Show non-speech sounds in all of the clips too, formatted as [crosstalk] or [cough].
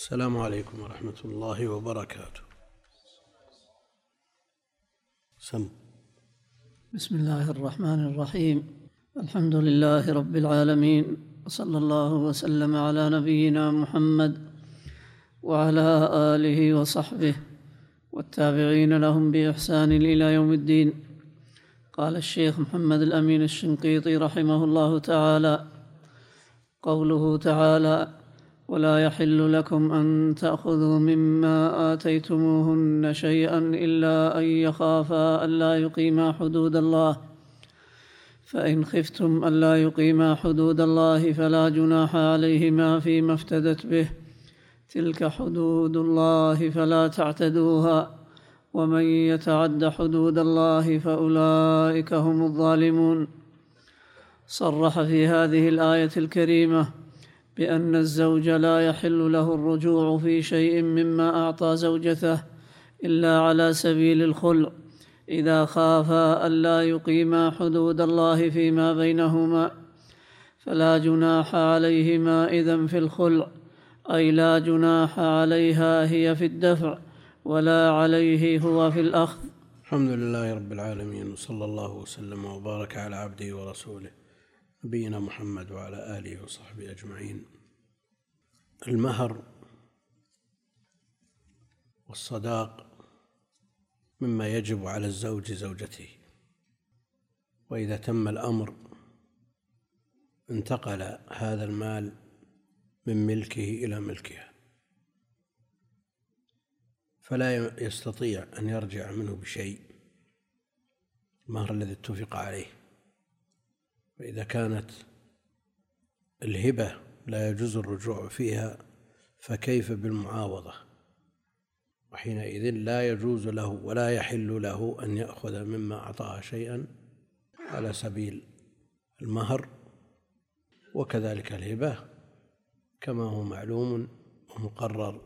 السلام عليكم ورحمة الله وبركاته. سم. بسم الله الرحمن الرحيم. الحمد لله رب العالمين. وصلى الله وسلم على نبينا محمد وعلى آله وصحبه والتابعين لهم بإحسان إلى يوم الدين. قال الشيخ محمد الأمين الشنقيطي رحمه الله تعالى قوله تعالى ولا يحل لكم أن تأخذوا مما آتيتموهن شيئا إلا أن يخافا الا يقيما حدود الله. فإن خفتم الا يقيما حدود الله فلا جناح عليهما فيما افتدت به. تلك حدود الله فلا تعتدوها. ومن يتعد حدود الله فأولئك هم الظالمون. صرح في هذه الآية الكريمة بأن الزوج لا يحل له الرجوع في شيء مما أعطى زوجته إلا على سبيل الخلع إذا خافا الا يقيما حدود الله فيما بينهما فلا جناح عليهما إذا في الخلع أي لا جناح عليها هي في الدفع ولا عليه هو في الأخذ. الحمد لله رب العالمين وصلى الله وسلم وبارك على عبده ورسوله. نبينا محمد وعلى آله وصحبه أجمعين. المهر والصداق مما يجب على الزوج زوجته وإذا تم الأمر انتقل هذا المال من ملكه إلى ملكها. فلا يستطيع أن يرجع منه بشيء المهر الذي اتفق عليه. فإذا كانت الهبة لا يجوز الرجوع فيها فكيف بالمعاوضة؟ وحينئذ لا يجوز له ولا يحل له أن يأخذ مما أعطاها شيئا على سبيل المهر وكذلك الهبة كما هو معلوم ومقرر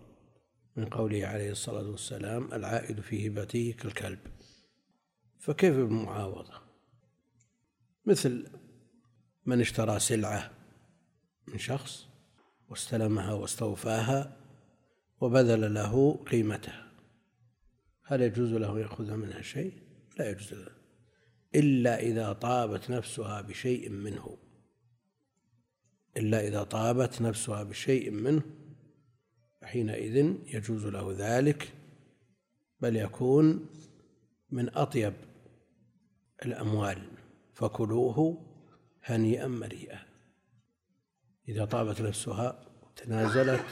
من قوله عليه الصلاة والسلام العائد في هبته كالكلب. فكيف بالمعاوضة؟ مثل من اشترى سلعة من شخص واستلمها واستوفاها وبذل له قيمتها هل يجوز له أن يأخذ منها شيء؟ لا يجوز له إلا إذا طابت نفسها بشيء منه إلا إذا طابت نفسها بشيء منه فحينئذ يجوز له ذلك بل يكون من أطيب الأموال فكلوه هنيئا مريئا إذا طابت نفسها تنازلت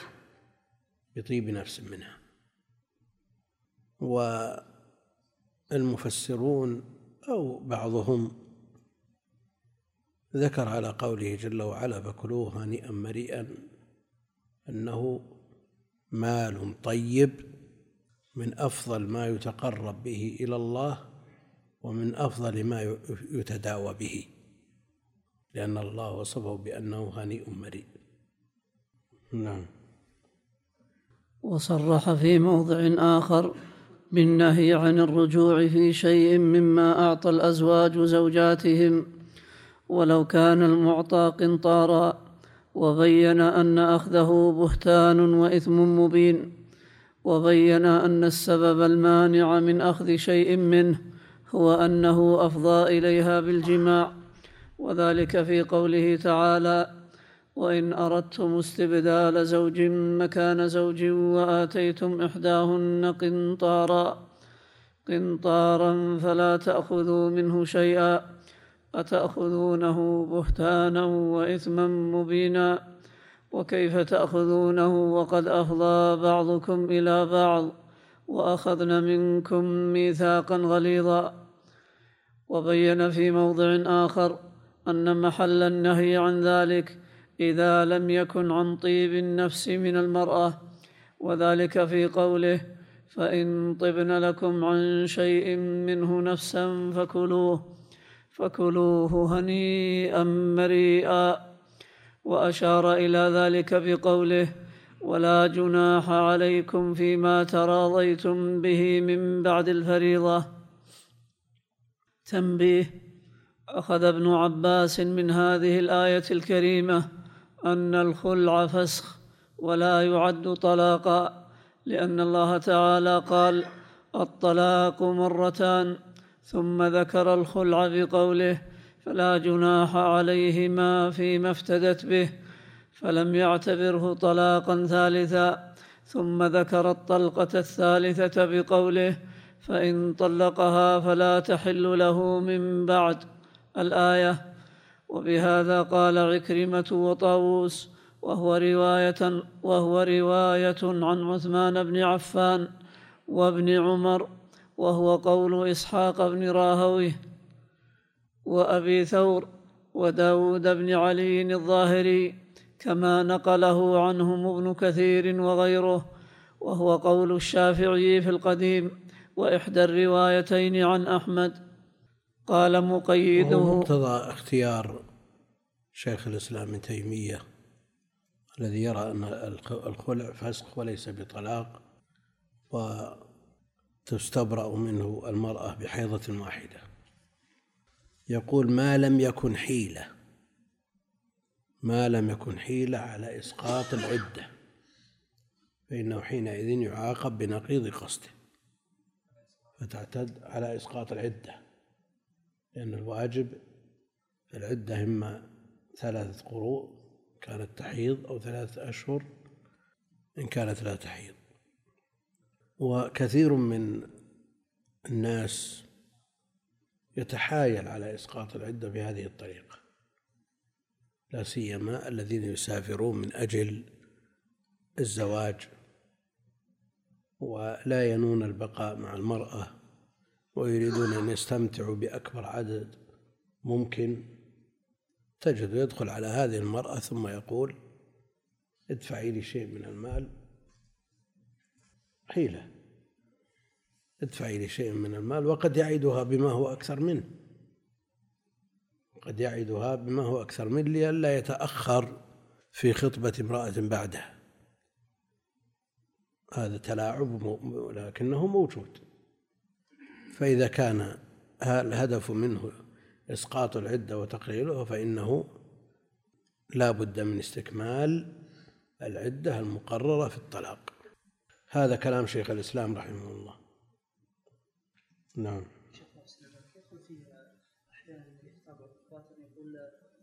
بطيب نفس منها. والمفسرون أو بعضهم ذكر على قوله جل وعلا فكلوه هنيئا مريئا أنه مال طيب من أفضل ما يتقرب به إلى الله ومن أفضل ما يتداوى به. لأن الله وصفه بأنه هنيء مريء. نعم. وصرح في موضع آخر بالنهي عن الرجوع في شيء مما أعطى الأزواج زوجاتهم. ولو كان المعطى قنطارا. وبين أن أخذه بهتان وإثم مبين. وبين أن السبب المانع من أخذ شيء منه هو أنه أفضى إليها بالجماع. وذلك في قوله تعالى وإن أردتم استبدال زوج مكان زوج وآتيتم إحداهن قنطارا قنطارا فلا تأخذوا منه شيئا أتأخذونه بهتانا وإثما مبينا؟ وكيف تأخذونه وقد افضى بعضكم إلى بعض واخذن منكم ميثاقا غليظا؟ وبين في موضع آخر أن محل النهي عن ذلك إذا لم يكن عن طيب النفس من المرأة وذلك في قوله فإن طبن لكم عن شيء منه نفسا فكلوه فكلوه هنيئا مريئا وأشار إلى ذلك بقوله ولا جناح عليكم فيما تراضيتم به من بعد الفريضة تنبيه أخذ ابن عباس من هذه الآية الكريمة أن الخلع فسخ ولا يعد طلاقا لأن الله تعالى قال الطلاق مرتان ثم ذكر الخلع بقوله فلا جناح عليهما فيما افتدت به فلم يعتبره طلاقا ثالثا ثم ذكر الطلقة الثالثة بقوله فإن طلقها فلا تحل له من بعد الآية. وبهذا قال عكرمة وطاووس وهو رواية وهو رواية عن عثمان بن عفان وابن عمر وهو قول إسحاق بن راهويه وأبي ثور وداود بن علي الظاهري كما نقله عنهم ابن كثير وغيره وهو قول الشافعي في القديم وإحدى الروايتين عن أحمد. قال مقيده. مقتضى اختيار شيخ الإسلام ابن تيمية الذي يرى أن الخلع فسخ وليس بطلاق وتستبرأ منه المرأة بحيضة واحدة. يقول ما لم يكن حيلة ما لم يكن حيلة على إسقاط العدة فإنه حينئذ يعاقب بنقيض قصده فتعتد على إسقاط العدة. لأن الواجب العدة إما ثلاثة قروء كانت تحيض أو ثلاثة أشهر إن كانت لا تحيض. وكثير من الناس يتحايل على إسقاط العدة بهذه الطريقة. لا سيما الذين يسافرون من أجل الزواج ولا ينون البقاء مع المرأة ويريدون أن يستمتعوا بأكبر عدد ممكن. تجد يدخل على هذه المرأة ثم يقول ادفعي لي شيء من المال. حيلة. ادفعي لي شيئا من المال وقد يعدها بما هو أكثر منه قد يعدها بما هو أكثر منه لئلا يتأخر في خطبة امرأة بعدها هذا تلاعب لكنه موجود. فإذا كان الهدف منه إسقاط العدة وتقليلها فإنه لا بد من استكمال العدة المقررة في الطلاق. هذا كلام شيخ الإسلام رحمه الله. نعم.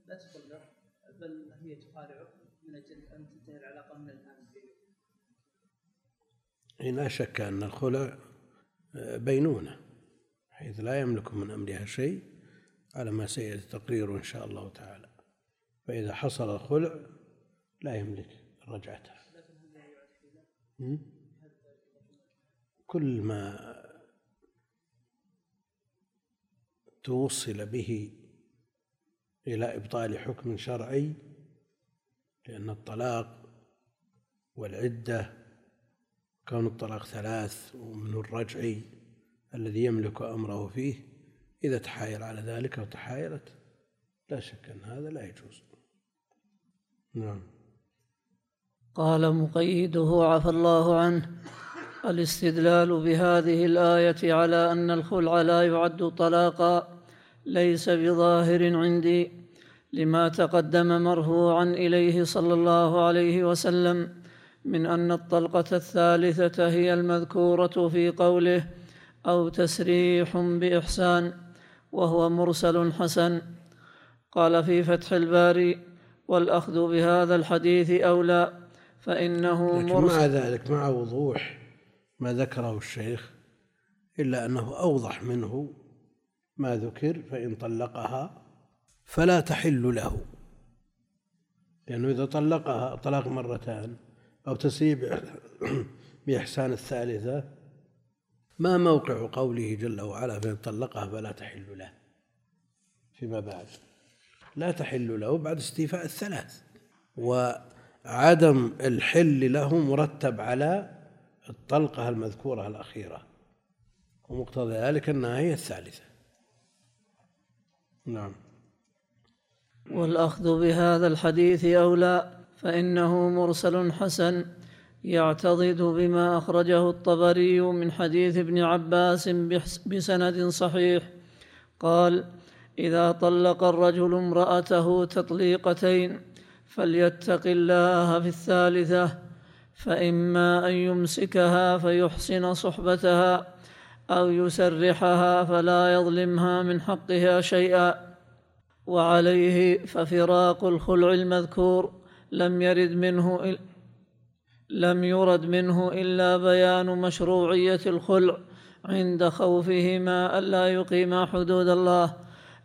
لا تطلق بل هي تخالعه من أجل ان تنتهي العلاقه من الان لا شك أن الخلع بينونة. حيث لا يملك من أمرها شيء على ما سيأتي تقريره إن شاء الله تعالى. فإذا حصل الخلع لا يملك رجعتها كل ما توصل به إلى إبطال حكم شرعي لأن الطلاق والعدة كون الطلاق ثلاث ومن الرجعي الذي يملك أمره فيه إذا تحايل على ذلك أو تحايلت لا شك أن هذا لا يجوز. نعم. قال مقيده عفى الله عنه. الاستدلال بهذه الآية على أن الخلع لا يعد طلاقا ليس بظاهر عندي لما تقدم مرفوعا إليه صلى الله عليه وسلم من أن الطلقة الثالثة هي المذكورة في قوله أو تسريح بإحسان وهو مرسل حسن. قال في فتح الباري والأخذ بهذا الحديث أولى فإنه مرسل. مع ذلك مع وضوح ما ذكره الشيخ إلا أنه أوضح منه ما ذكر فإن طلقها فلا تحل له. لأنه إذا طلقها طلاق مرتان أو تسيب بإحسان الثالثة ما موقع قوله جل وعلا فإن طلقها فلا تحل له. فيما بعد. لا تحل له بعد استيفاء الثلاث. وعدم الحل له مرتب على الطلقة المذكورة الأخيرة. ومقتضى ذلك أنها هي الثالثة. نعم. والأخذ بهذا الحديث أولى فإنه مرسل حسن يعتضد بما أخرجه الطبري من حديث ابن عباس بسند صحيح. قال إذا طلق الرجل امرأته تطليقتين فليتق الله في الثالثة فإما أن يمسكها فيحسن صحبتها أو يسرحها فلا يظلمها من حقها شيئا. وعليه ففراق الخلع المذكور لم يرد منه لم يرد منه إلا بيان مشروعية الخلع عند خوفهما ألا يقيما حدود الله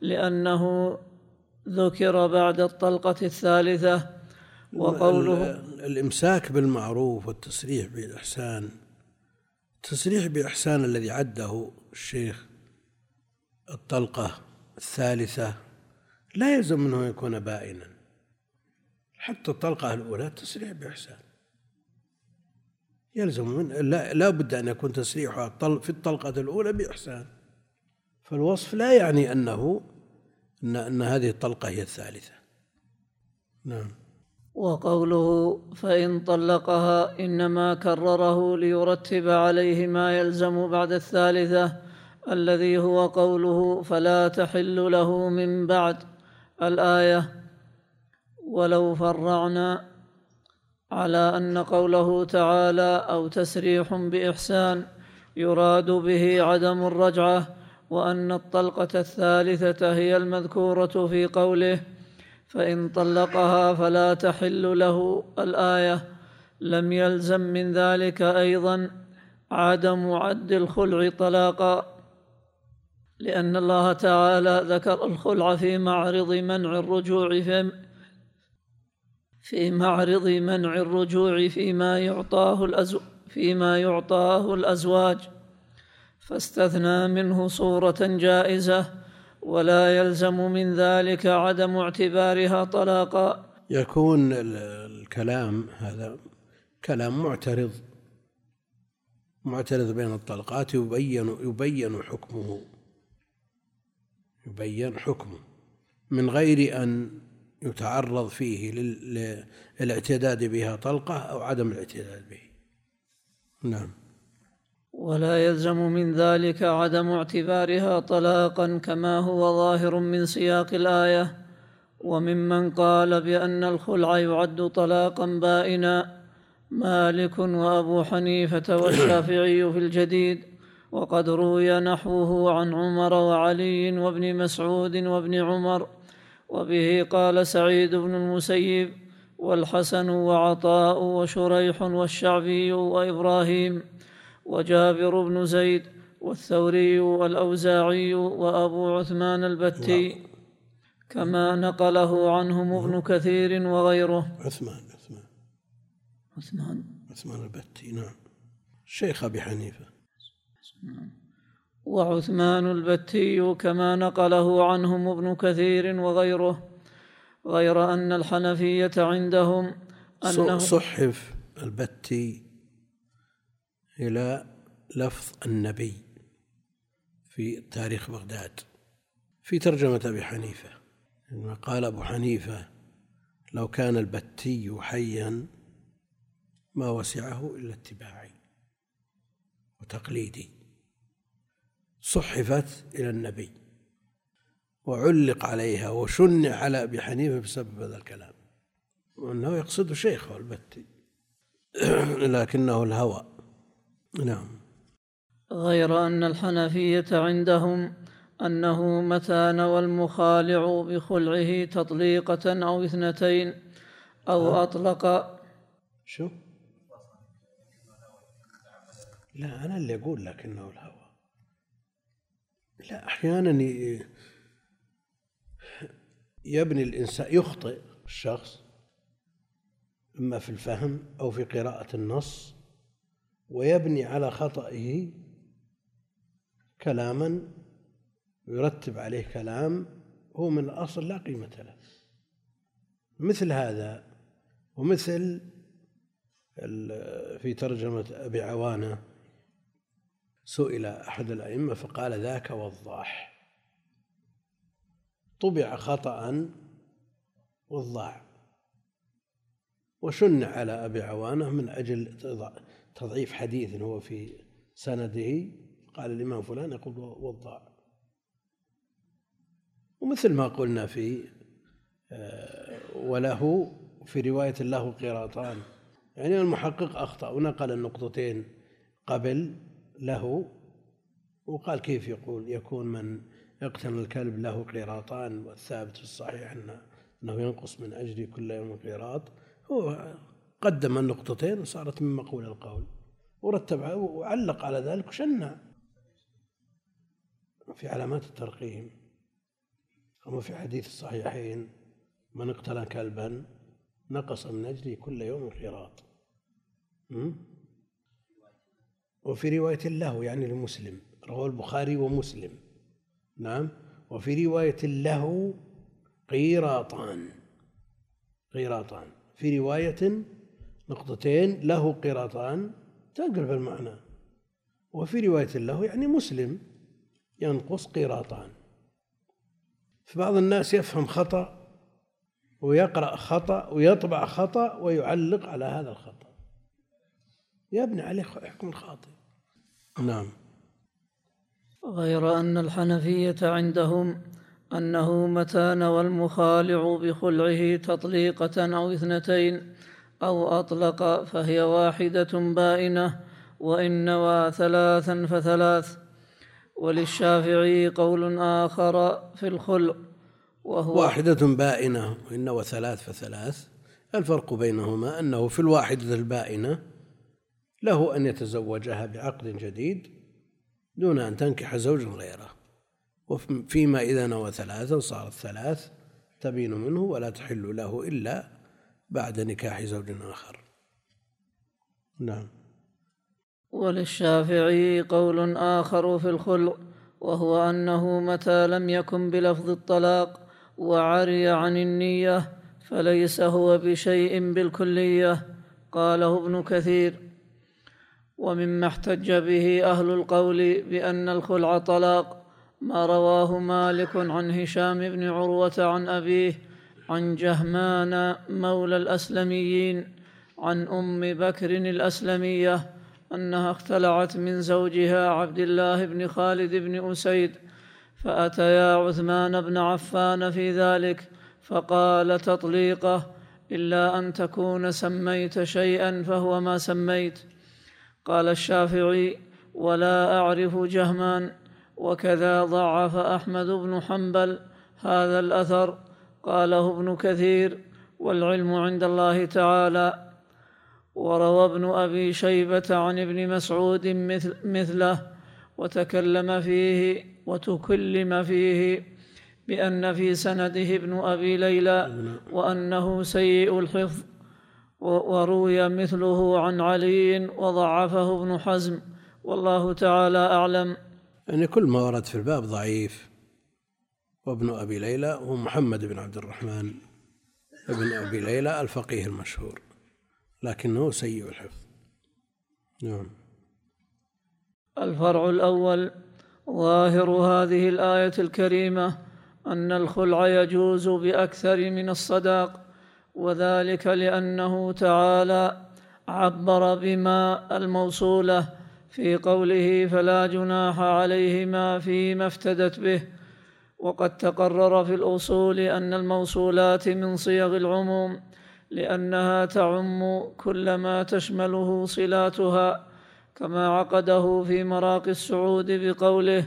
لأنه ذكر بعد الطلقة الثالثة. وقوله الإمساك بالمعروف والتسريح بالإحسان التسريح بإحسان الذي عده الشيخ الطلقة الثالثة لا يلزم منه أن يكون بائنا. حتى الطلقة الأولى تسريح بإحسان. يلزم من لا, لا بد أن يكون تسريحها في الطلقة الأولى بإحسان. فالوصف لا يعني أنه أن, أن هذه الطلقة هي الثالثة. نعم. وقوله فإن طلقها إنما كرره ليرتب عليه ما يلزم بعد الثالثة الذي هو قوله فلا تحل له من بعد الآية. ولو فرعنا على أن قوله تعالى أو تسريح بإحسان يراد به عدم الرجعة وأن الطلقة الثالثة هي المذكورة في قوله فإن طلقها فلا تحل له الآية. لم يلزم من ذلك أيضا عدم عد الخلع طلاقا لأن الله تعالى ذكر الخلع في معرض منع الرجوع في معرض منع الرجوع فيما يعطاه الأزو فيما يعطاه الأزواج. فاستثنى منه صورة جائزة ولا يلزم من ذلك عدم اعتبارها طلاقا. يكون الكلام هذا كلام معترض معترض بين الطلقات يبين يبين حكمه. يبين حكمه. من غير أن يتعرض فيه للاعتداد بها طلقة أو عدم الاعتداد به. نعم. ولا يلزم من ذلك عدم اعتبارها طلاقا كما هو ظاهر من سياق الآية. وممن قال بأن الخلع يعد طلاقا بائنا مالك وأبو حنيفة والشافعي في الجديد. وقد روي نحوه عن عمر وعلي وابن مسعود وابن عمر. وبه قال سعيد بن المسيب والحسن وعطاء وشريح والشعبي وإبراهيم وجابر بن زيد والثوري والأوزاعي وأبو عثمان البتي كما نقله عنهم ابن كثير وغيره. عثمان عثمان. عثمان. عثمان البتي نعم. الشيخ أبي حنيفة. وعثمان البتي كما نقله عنهم ابن كثير وغيره غير أن الحنفية عندهم أنه صحف البتي إلى لفظ النبي في تاريخ بغداد في ترجمة أبي حنيفة قال أبو حنيفة لو كان البتي حيا ما وسعه إلا اتباعي وتقليدي. صحفت إلى النبي وعلق عليها وشنع على أبي حنيفة بسبب هذا الكلام وأنه يقصد شيخه البتي. [clears throat] لكنه الهوى. نعم. غير أن الحنفية عندهم أنه متى نوى المخالع بخلعه تطليقة أو اثنتين أو أطلق. شو؟ لا أنا اللي أقول لك إنه الهوى. لا أحيانا يبني الإنسان يخطئ الشخص إما في الفهم أو في قراءة النص ويبني على خطئه كلاما يرتب عليه كلام هو من الأصل لا قيمة له. مثل هذا ومثل في ترجمة أبي عوانة سئل أحد الأئمة فقال ذاك وضاح. طبع خطأ وضاع وشن على أبي عوانة من أجل تضعيف حديث هو في سنده. قال الإمام فلان يقول وضاع ومثل ما قلنا في آه، وله في رواية له قراطان. يعني المحقق أخطأ. ونقل النقطتين قبل له وقال كيف يقول؟ يكون من اقتنى الكلب له قيراطان والثابت في الصحيح أنه أنه ينقص من أجل كل يوم قيراط. هو قدم النقطتين وصارت من مقول القول ورتب وعلق على ذلك وشنع في علامات الترقيم أما في حديث الصحيحين من اقتنى كلبا نقص من أجله كل يوم قيراط. وفي رواية له يعني لمسلم رواه البخاري ومسلم. نعم؟ وفي رواية له قيراطان. قيراطان. في رواية نقطتين له قيراطان تقرب المعنى. وفي رواية له يعني مسلم ينقص قيراطان. فبعض الناس يفهم خطأ ويقرأ خطأ ويطبع خطأ ويعلق على هذا الخطأ. يبني عليه حكم الخاطئ. نعم. غير أن الحنفية عندهم أنه متى نوى المخالع بخلعه تطليقة أو اثنتين أو أطلق فهي واحدة بائنة وإن نوى ثلاثا فثلاث. وللشافعي قول آخر في الخلع وهو واحدة بائنة وإن نوى ثلاث فثلاث. الفرق بينهما أنه في الواحدة البائنة له أن يتزوجها بعقد جديد دون أن تنكح زوجا غيره. وفيما إذا نوى ثلاثا صارت ثلاث تبين منه ولا تحل له إلا بعد نكاح زوج آخر. نعم. وللشافعي قول آخر في الخلع وهو أنه متى لم يكن بلفظ الطلاق وعري عن النية فليس هو بشيء بالكلية قاله ابن كثير. ومما احتج به أهل القول بأن الخلع طلاق ما رواه مالك عن هشام بن عروة عن أبيه عن جهمان مولى الأسلميين عن أم بكر الأسلمية أنها اختلعت من زوجها عبد الله بن خالد بن أسيد فأتيا عثمان بن عفان في ذلك فقال تطليقه إلا أن تكون سميت شيئا فهو ما سميت. قال الشافعي ولا أعرف جهمان وكذا ضعف أحمد بن حنبل هذا الأثر قاله ابن كثير والعلم عند الله تعالى. وروى ابن أبي شيبة عن ابن مسعود مثل مثله وتكلم فيه وتكلم فيه بأن في سنده ابن أبي ليلى وأنه سيء الحفظ. وروي مثله عن علي وضعفه ابن حزم. والله تعالى أعلم. يعني كل ما ورد في الباب ضعيف. وابن أبي ليلى هو محمد بن عبد الرحمن ابن أبي ليلى الفقيه المشهور. لكنه سيء الحفظ. نعم. الفرع الأول. ظاهر هذه الآية الكريمة أن الخلع يجوز بأكثر من الصداق. وذلك لأنه تعالى عبر بما الموصولة في قوله فلا جناح عليهما فيما افتدت به. وقد تقرر في الأصول أن الموصولات من صيغ العموم لأنها تعم كل ما تشمله صلاتها كما عقده في مراقي السعود بقوله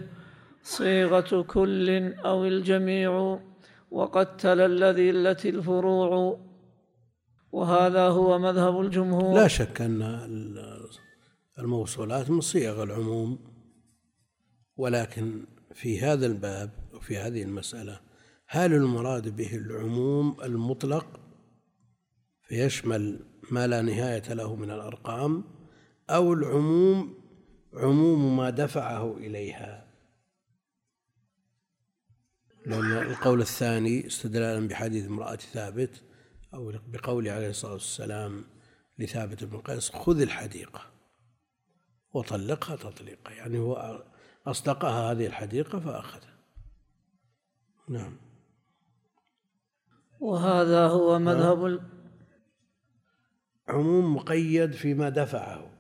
صيغة كل أو الجميع وقد تلا الذي التي الفروع وهذا هو مذهب الجمهور. لا شك أن الموصولات من صيغ العموم ولكن في هذا الباب وفي هذه المسألة هل المراد به العموم المطلق فيشمل ما لا نهاية له من الأرقام أو العموم عموم ما دفعه إليها؟ لأن القول الثاني استدلالا بحديث امرأة ثابت أو بقوله عليه الصلاة والسلام لثابت بن قيس خذ الحديقة وطلقها تطليقا. يعني هو أصدقها هذه الحديقة فأخذها. نعم. وهذا هو مذهب عموم مقيد فيما دفعه.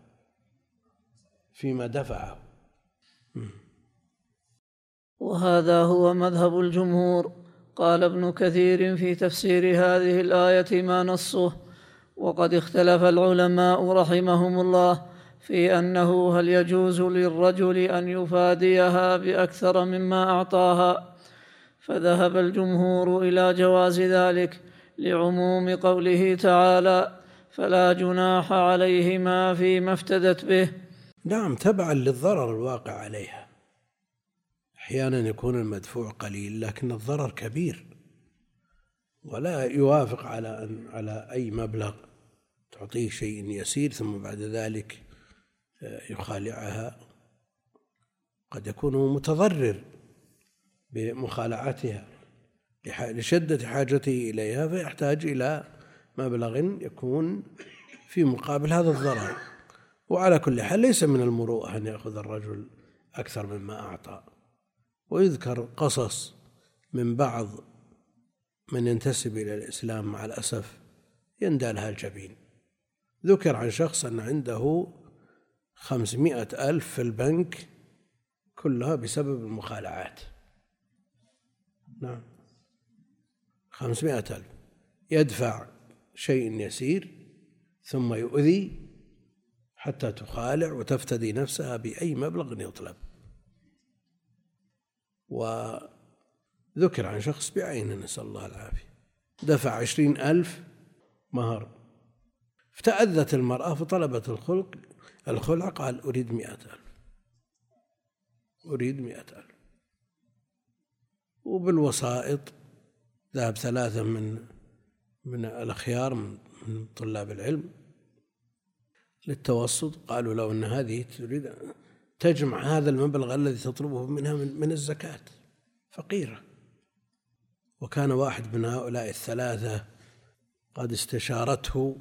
فيما دفعه. وهذا هو مذهب الجمهور. قال ابن كثير في تفسير هذه الآية ما نصه. وقد اختلف العلماء رحمهم الله في أنه هل يجوز للرجل أن يفاديها بأكثر مما أعطاها. فذهب الجمهور إلى جواز ذلك لعموم قوله تعالى فلا جناح عليهما فيما افتدت به نعم تبعا للضرر الواقع عليها. أحيانا يكون المدفوع قليل لكن الضرر كبير. ولا يوافق على أن على أي مبلغ تعطيه شيء يسير ثم بعد ذلك يخالعها. قد يكون متضرر بمخالعتها. لشدة حاجته إليها فيحتاج إلى مبلغ يكون في مقابل هذا الضرر. وعلى كل حال ليس من المروءة أن يأخذ الرجل أكثر مما أعطى. ويذكر قصص من بعض من ينتسب إلى الإسلام مع الأسف يندى لها الجبين. ذكر عن شخص أن عنده خمسمائة ألف في البنك كلها بسبب المخالعات. نعم. خمسمائة ألف. يدفع شيء يسير ثم يؤذي حتى تخالع وتفتدي نفسها بأي مبلغ يطلب. وذكر عن شخص بعينه نسأل الله العافية. دفع عشرين ألف مهر. افتأذت المرأة فطلبت الخلق الخلع قال أريد مئة ألف. أريد مئة ألف. وبالوسائط ذهب ثلاثة من من الأخيار من طلاب العلم للتوسط قالوا لو أن هذه تريد تجمع هذا المبلغ الذي تطلبه منها من الزكاة. فقيرة. وكان واحد من هؤلاء الثلاثة قد استشارته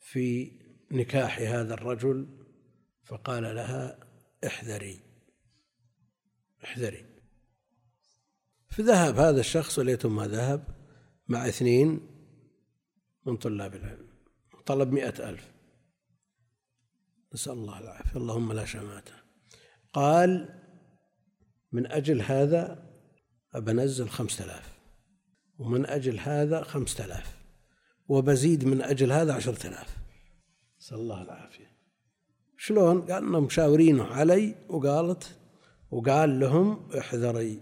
في نكاح هذا الرجل فقال لها احذري احذري. فذهب هذا الشخص وليتم ما ذهب مع اثنين من طلاب العلم طلب مئة ألف. نسأل الله العافية. اللهم لا شماتة. قال من أجل هذا أبنزل خمسة آلاف. ومن أجل هذا خمسة آلاف. وبزيد من أجل هذا عشرة آلاف. نسأل الله العافية. شلون؟ قال إنهم مشاورينه علي وقالت وقال لهم احذري.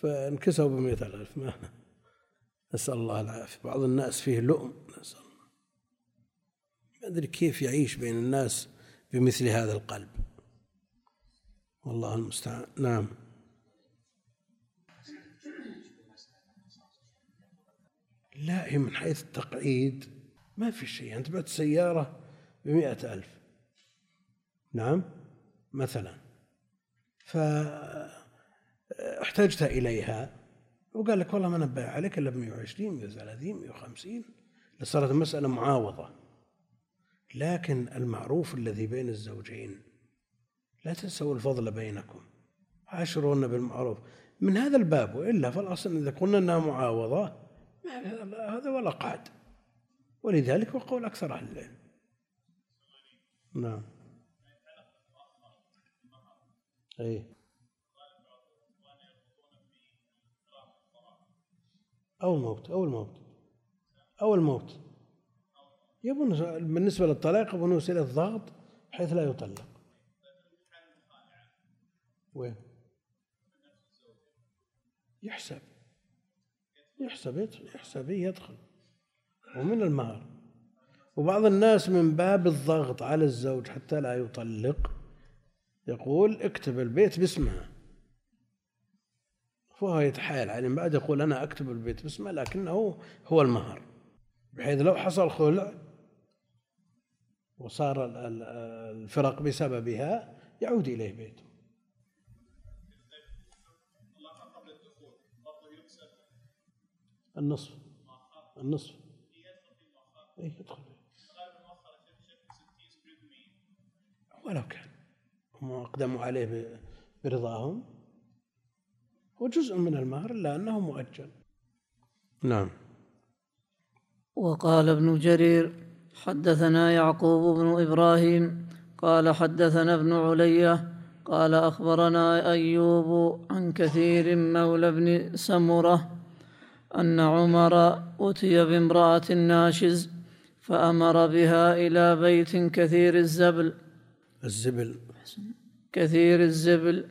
فانكسوا بمئة ألف ما نسأل الله العافية. بعض الناس فيه لؤم. ما أدري كيف يعيش بين الناس بمثل هذا القلب. والله المستعان. نعم. لا هي من حيث التقعيد ما في شيء. أنت بعت سيارة بمئة ألف. نعم مثلا. فاحتجت إليها وقال لك والله ما نبه عليك إلا ب 120 130 150 صارت المسألة معاوضة. لكن المعروف الذي بين الزوجين لا تنسوا الفضل بينكم. عاشرون بالمعروف. من هذا الباب وإلا فالأصل إذا قلنا إنها معاوضة هذا ولا قعد ولذلك هو قول أكثر أهل العلم. نعم. اي أو الموت أو الموت. أو الموت. يبون بالنسبة للطلاق يبون وسيله ضغط بحيث لا يطلق. وين؟ يحسب. يحسب يحسب يدخل. ومن المهر. وبعض الناس من باب الضغط على الزوج حتى لا يطلق يقول اكتب البيت باسمها فهو يتحايل عليه بعد يقول أنا أكتب البيت باسمه لكنه هو المهر. بحيث لو حصل خلع وصار الفرق بسببها يعود إليه بيته. النصف. النصف. اي يدخل. ولو كان. هم أقدموا عليه برضاهم. وجزء من المهر إلا أنه مؤجل. نعم. وقال ابن جرير حدثنا يعقوب بن إبراهيم قال حدثنا ابن علية قال أخبرنا أيوب عن كثير مولى بن سمرة أن عمر أتي بامرأة ناشز فأمر بها إلى بيت كثير الزبل. الزبل. كثير الزبل.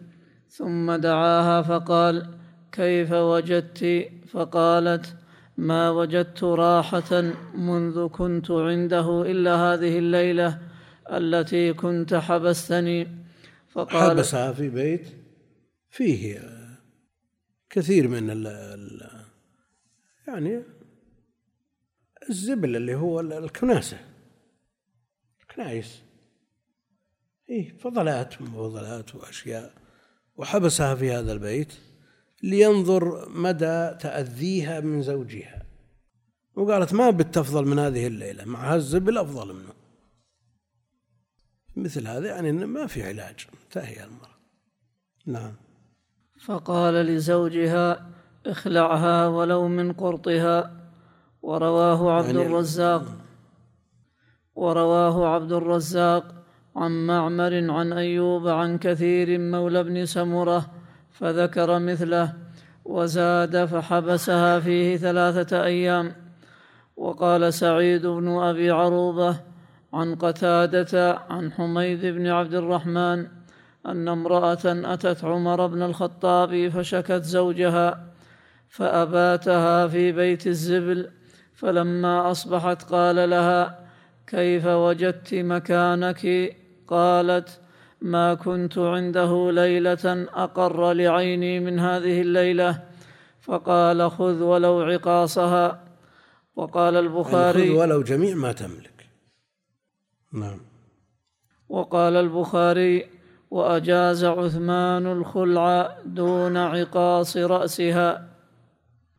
ثم دعاها فقال كيف وجدت؟ فقالت ما وجدت راحة منذ كنت عنده إلا هذه الليلة التي كنت حبستني. فقال حبسها في بيت فيه كثير من ال ال يعني الزبل اللي هو الكناسة. الكنايس. إيه فضلات وفضلات وأشياء. وحبسها في هذا البيت. لينظر مدى تأذيها من زوجها. وقالت ما بتفضل من هذه الليلة مع الزبل أفضل منه. مثل هذا يعني ما في علاج انتهي المرأة. نعم. فقال لزوجها اخلعها ولو من قرطها. ورواه عبد يعني الرزاق. ورواه عبد الرزاق عن معمر عن أيوب عن كثير مولى بن سمرة. فذكر مثله وزاد فحبسها فيه ثلاثة أيام. وقال سعيد بن أبي عروبة عن قتادة عن حميد بن عبد الرحمن أن امرأة أتت عمر بن الخطاب فشكت زوجها فأباتها في بيت الزبل فلما أصبحت قال لها كيف وجدت مكانك؟ قالت ما كنت عنده ليلة أقر لعيني من هذه الليلة. فقال خذ ولو عقاصها. وقال البخاري يعني خذ ولو جميع ما تملك. نعم. وقال البخاري وأجاز عثمان الخلع دون عقاص رأسها.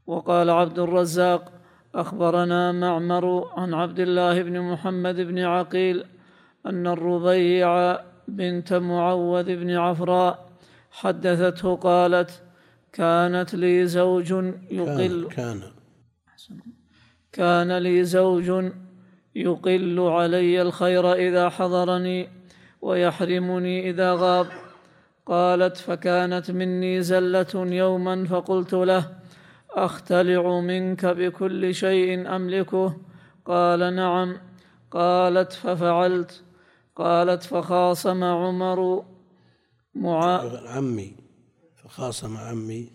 وقال عبد الرزاق أخبرنا معمر عن عبد الله بن محمد بن عقيل أن الربيع بنت معوذ بن عفراء حدثته قالت كانت لي زوج يقل كان كان. لي زوج يقل علي الخير إذا حضرني ويحرمني إذا غاب. قالت فكانت مني زلة يوما فقلت له أختلع منك بكل شيء أملكه؟ قال نعم. قالت ففعلت. قالت فخاصم عمر معا عمي فخاصم عمي.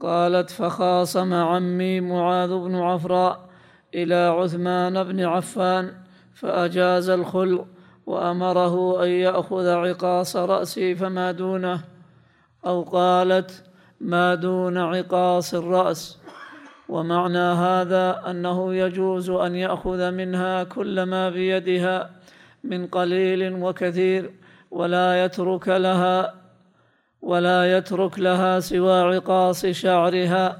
قالت فخاصم عمي معاذ بن عفراء إلى عثمان بن عفان فأجاز الخلع وأمره أن يأخذ عقاص رأسي فما دونه أو قالت ما دون عقاص الرأس. ومعنى هذا أنه يجوز أن يأخذ منها كل ما بيدها من قليل وكثير ولا يترك لها ولا يترك لها سوى عقاص شعرها.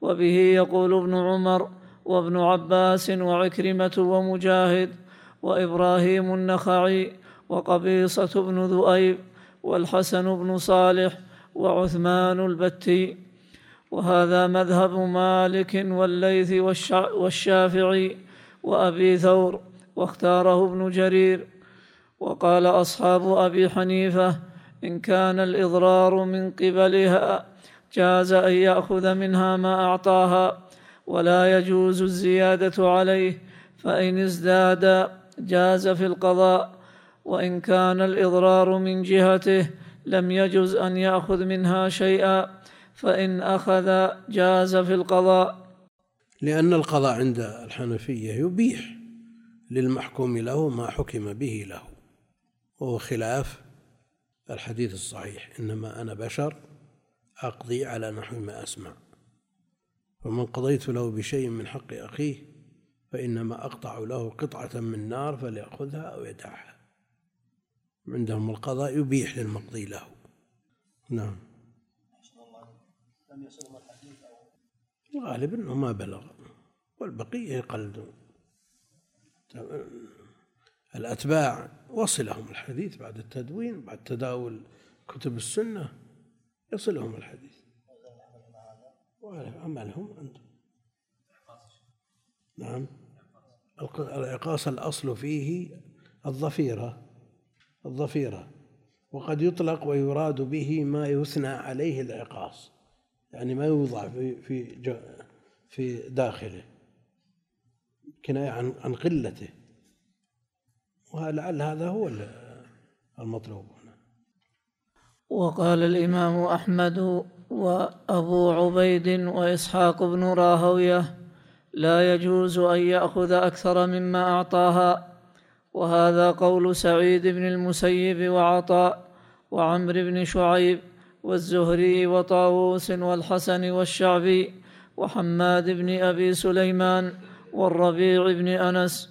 وبه يقول ابن عمر وابن عباس وعكرمة ومجاهد وإبراهيم النخعي وقبيصة بن ذؤيب والحسن بن صالح وعثمان البتي. وهذا مذهب مالك والليث والشافعي وأبي ثور واختاره ابن جرير. وقال أصحاب أبي حنيفة إن كان الإضرار من قبلها جاز أن يأخذ منها ما أعطاها ولا يجوز الزيادة عليه فإن ازداد جاز في القضاء. وإن كان الإضرار من جهته لم يجز أن يأخذ منها شيئا. فإن أخذ جاز في القضاء. لأن القضاء عند الحنفية يبيح للمحكوم له ما حكم به له. وهو خلاف الحديث الصحيح. إنما أنا بشر أقضي على نحو ما أسمع. ومن قضيت له بشيء من حق أخيه فإنما أقطع له قطعة من نار فليأخذها أو يدعها. عندهم القضاء يبيح للمقضي له. نعم. الغالب إنه ما بلغ. والبقية يقلدون الأتباع وصلهم الحديث بعد التدوين بعد تداول كتب السنة يصلهم الحديث. وعملهم عندهم نعم. العقاص الأصل فيه الظفيرة الظفيرة. وقد يطلق ويراد به ما يثنى عليه العقاص يعني ما يوضع في في في داخله. كناية عن عن قلته. ولعل هذا هو المطلوب وقال الإمام أحمد وأبو عبيد وإسحاق بن راهوية لا يجوز أن يأخذ أكثر مما أعطاها. وهذا قول سعيد بن المسيب وعطاء وعمر بن شعيب والزهري وطاووس والحسن والشعبي وحماد بن أبي سليمان والربيع بن أنس.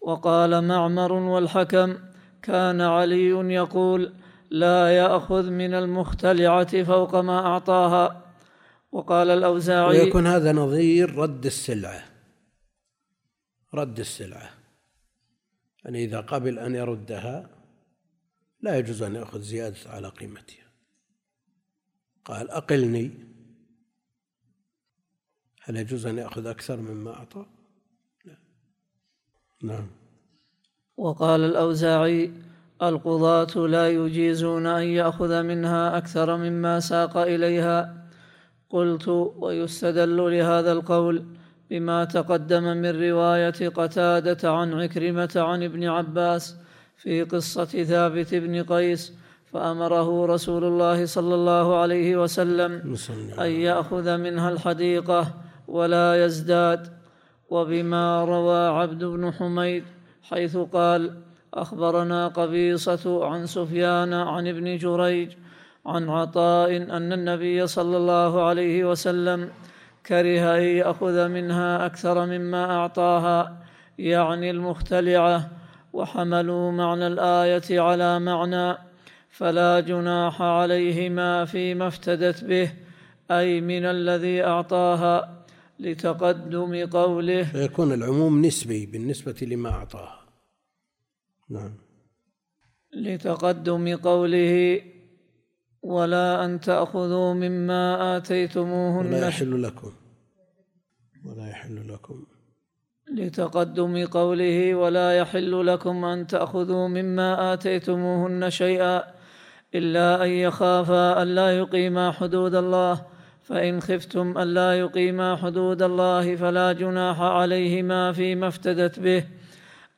وقال معمر والحكم كان علي يقول لا يأخذ من المختلعة فوق ما أعطاها. وقال الأوزاعي ويكون هذا نظير رد السلعة. رد السلعة. يعني إذا قبل أن يردها لا يجوز أن يأخذ زيادة على قيمتها. قال أقلني. هل يجوز أن يأخذ أكثر مما أعطى؟ لا. نعم. وقال الأوزاعي القضاة لا يجيزون أن يأخذ منها أكثر مما ساق إليها. قلت ويستدل لهذا القول بما تقدم من رواية قتادة عن عكرمة عن ابن عباس في قصة ثابت بن قيس فأمره رسول الله صلى الله عليه وسلم أن يأخذ منها الحديقة ولا يزداد. وبما روى عبد بن حميد حيث قال أخبرنا قبيصة عن سفيان عن ابن جريج عن عطاء أن النبي صلى الله عليه وسلم كره أن يأخذ منها أكثر مما أعطاها يعني المختلعة وحملوا معنى الآية على معنى فلا جناح عليهما فيما افتدت به أي من الذي أعطاها لتقدم قوله. فيكون العموم نسبي بالنسبة لما أعطاها. نعم. لتقدم قوله ولا أن تأخذوا مما آتيتموهن. ولا يحل لكم. ولا يحل لكم. لتقدم قوله ولا يحل لكم أن تأخذوا مما آتيتموهن شيئا. إلا أن يخافا الا يقيما حدود الله فإن خفتم الا يقيما حدود الله فلا جناح عليهما فيما افتدت به.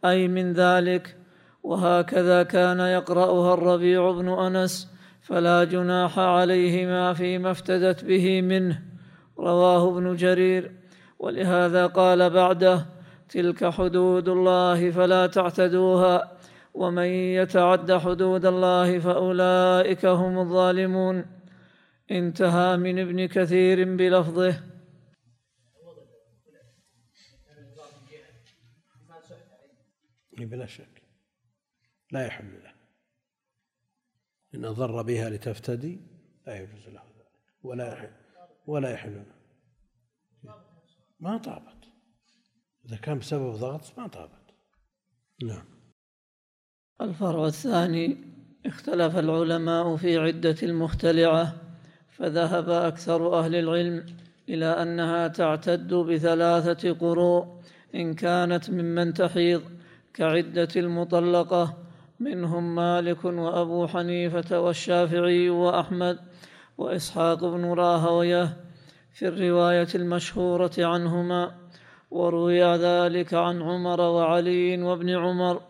أي من ذلك؟ وهكذا كان يقرأها الربيع بن أنس فلا جناح عليهما فيما افتدت به منه. رواه ابن جرير. ولهذا قال بعده تلك حدود الله فلا تعتدوها. ومن يتعد حدود الله فأولئك هم الظالمون. انتهى من ابن كثير بلفظه. بلا شك. لا يحل له. إن ضر بها لتفتدي لا يجوز له ذلك. ولا يحل ولا يحل له. ما طابت. إذا كان بسبب ضغط ما طابت. نعم. الفرع الثاني اختلف العلماء في عدة المختلعة فذهب أكثر أهل العلم إلى أنها تعتد بثلاثة قروء إن كانت ممن تحيض كعدة المطلقة منهم مالك وأبو حنيفة والشافعي وأحمد وإسحاق بن راهوية في الرواية المشهورة عنهما وروي ذلك عن عمر وعلي وابن عمر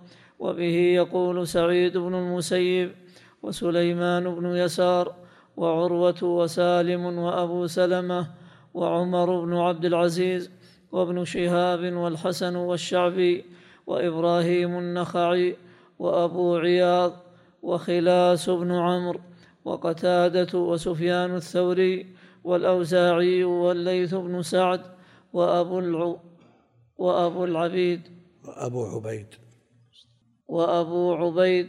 وبه يقول سعيد بن المسيب وسليمان بن يسار وعروة وسالم وأبو سلمة وعمر بن عبد العزيز وابن شهاب والحسن والشعبي وإبراهيم النخعي وأبو عياض وخلاس بن عمرو وقتادة وسفيان الثوري والأوزاعي والليث بن سعد وأبو الع... وأبو العبيد وأبو عبيد. وأبو عبيد.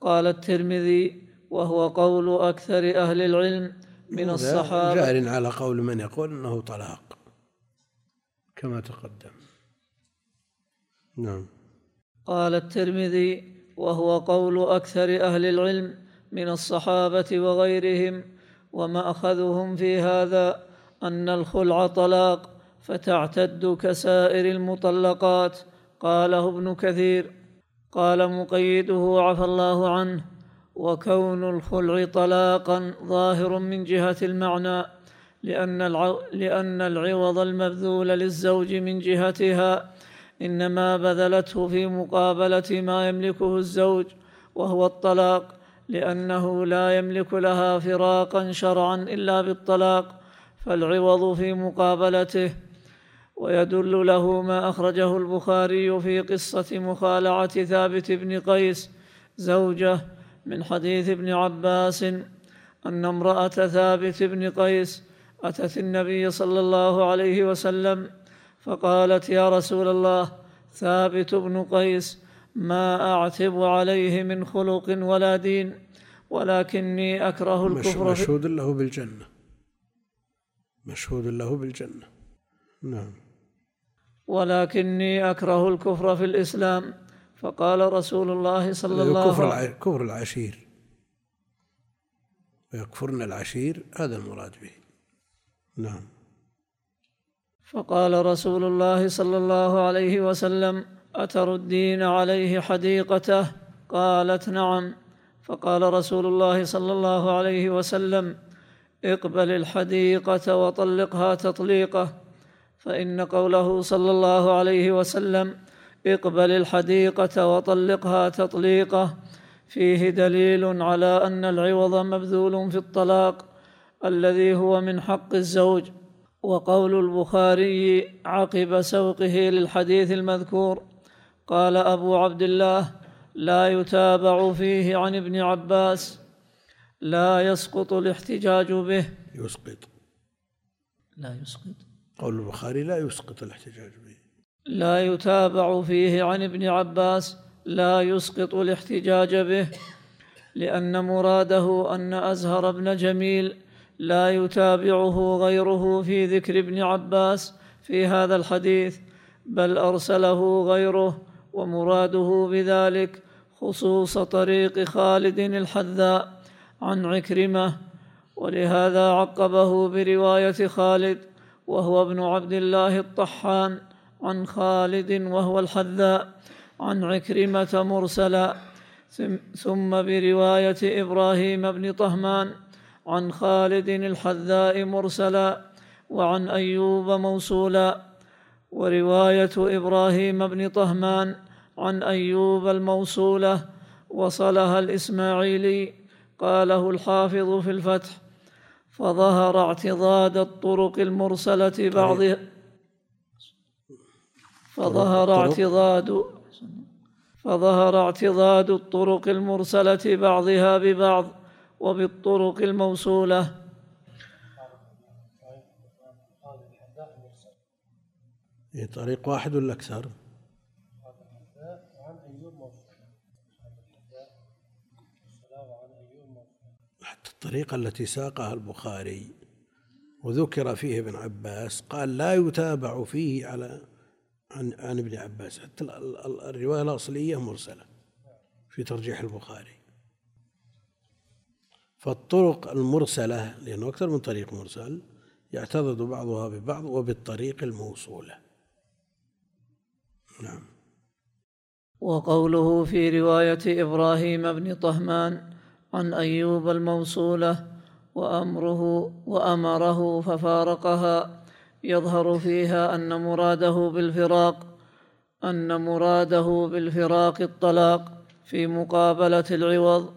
قال الترمذي وهو قول أكثر أهل العلم من الصحابة. جار على قول من يقول إنه طلاق كما تقدم. نعم. قال الترمذي وهو قول أكثر أهل العلم من الصحابة وغيرهم وماخذهم في هذا أن الخلع طلاق فتعتد كسائر المطلقات قاله ابن كثير. قال مقيده عفى الله عنه وكون الخلع طلاقا ظاهر من جهة المعنى لأن, العو... لأن العوض المبذول للزوج من جهتها إنما بذلته في مقابلة ما يملكه الزوج وهو الطلاق لأنه لا يملك لها فراقا شرعا إلا بالطلاق فالعوض في مقابلته ويدل له ما أخرجه البخاري في قصة مخالعة ثابت بن قيس زوجة من حديث ابن عباس أن امرأة ثابت بن قيس أتت النبي صلى الله عليه وسلم فقالت يا رسول الله ثابت بن قيس ما أعتب عليه من خلق ولا دين ولكني أكره الكفر مشهود له بالجنة. مشهود له بالجنة. نعم. ولكني أكره الكفر في الإسلام. فقال رسول الله صلى الله عليه وسلم كفر العشير. ويكفرن العشير هذا المراد به. نعم. فقال رسول الله صلى الله عليه وسلم أتردين عليه حديقته؟ قالت نعم. فقال رسول الله صلى الله عليه وسلم اقبل الحديقة وطلقها تطليقه. فإن قوله صلى الله عليه وسلم اقبل الحديقة وطلقها تطليقه فيه دليل على أن العوض مبذول في الطلاق الذي هو من حق الزوج. وقول البخاري عقب سوقه للحديث المذكور قال أبو عبد الله لا يتابع فيه عن ابن عباس لا يسقط الاحتجاج به. يسقط. لا يسقط. قول البخاري لا يسقط الاحتجاج به. لا يتابع فيه عن ابن عباس لا يسقط الاحتجاج به لأن مراده أن أزهر بن جميل لا يتابعه غيره في ذكر ابن عباس في هذا الحديث بل أرسله غيره ومراده بذلك خصوص طريق خالد الحذاء عن عكرمة ولهذا عقبه برواية خالد وهو ابن عبد الله الطحان عن خالد وهو الحذاء عن عكرمة مرسلا ثم برواية إبراهيم بن طهمان عن خالد الحذاء مرسلا وعن أيوب موصولا. ورواية إبراهيم بن طهمان عن أيوب الموصولة وصلها الإسماعيلي قاله الحافظ في الفتح. فظهر اعتضاد الطرق المرسلة بعضها. فظهر اعتضاد فظهر اعتضاد الطرق المرسلة بعضها ببعض وبالطرق الموصولة. إيه، طريق واحد ولا أكثر؟ الطريقة التي ساقها البخاري وذكر فيه ابن عباس قال لا يتابع فيه على عن عن ابن عباس. حتى الرواية الأصلية مرسلة في ترجيح البخاري. فالطرق المرسلة لأنه أكثر من طريق مرسل يعتضد بعضها ببعض وبالطريق الموصولة. نعم. وقوله في رواية إبراهيم بن طهمان عن أيوب الموصولة وأمره وأمره ففارقها. يظهر فيها أن مراده بالفراق أن مراده بالفراق الطلاق في مقابلة العوض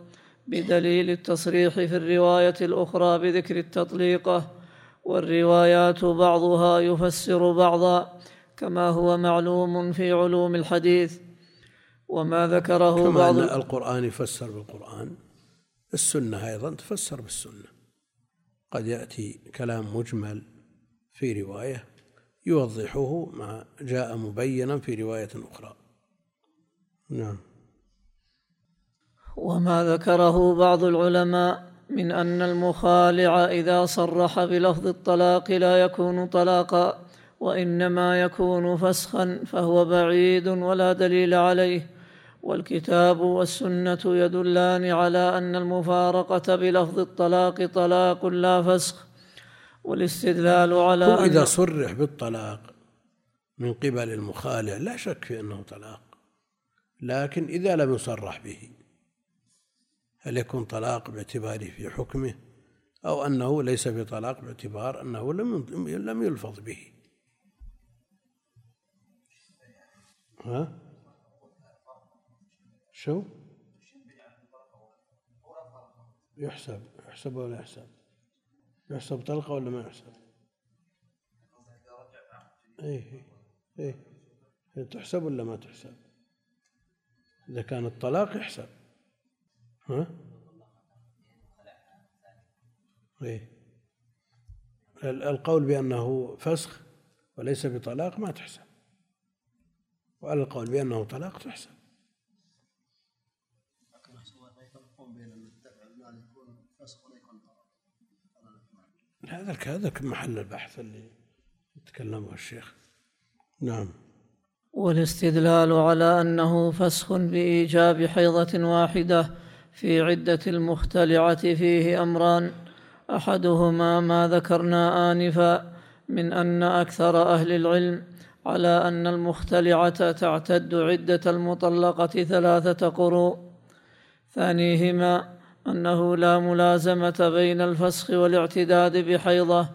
بدليل التصريح في الرواية الأخرى بذكر التطليقة والروايات بعضها يفسر بعضا كما هو معلوم في علوم الحديث. وما ذكره كما بعض أن القرآن يفسر بالقرآن. السنة أيضا تفسر بالسنة. قد يأتي كلام مجمل في رواية يوضحه ما جاء مبينا في رواية أخرى. نعم. وما ذكره بعض العلماء من أن المخالع إذا صرح بلفظ الطلاق لا يكون طلاقا وإنما يكون فسخا فهو بعيد ولا دليل عليه. والكتاب والسنة يدلان على أن المفارقة بلفظ الطلاق طلاق لا فسخ والاستدلال على هو إذا صرح بالطلاق من قبل المخالع لا شك في أنه طلاق لكن إذا لم يصرح به هل يكون طلاق باعتباره في حكمه أو أنه ليس بطلاق باعتبار أنه لم لم يلفظ به؟ ها؟ شو؟ يحسب. يحسب ولا يحسب؟ يحسب طلقة ولا ما يحسب؟ إيه إيه. تحسب ولا ما تحسب؟ إذا كان الطلاق يحسب. ها؟ إيه. القول بأنه فسخ وليس بطلاق ما تحسب. وعلى القول بأنه طلاق تحسب. هذا هذا محل البحث اللي تكلمه الشيخ. نعم. والاستدلال على أنه فسخ بإيجاب حيضة واحدة في عدة المختلعة فيه أمران. أحدهما ما ذكرنا آنفا من أن أكثر أهل العلم على أن المختلعة تعتد عدة المطلقة ثلاثة قروء. ثانيهما أنه لا ملازمة بين الفسخ والاعتداد بحيضة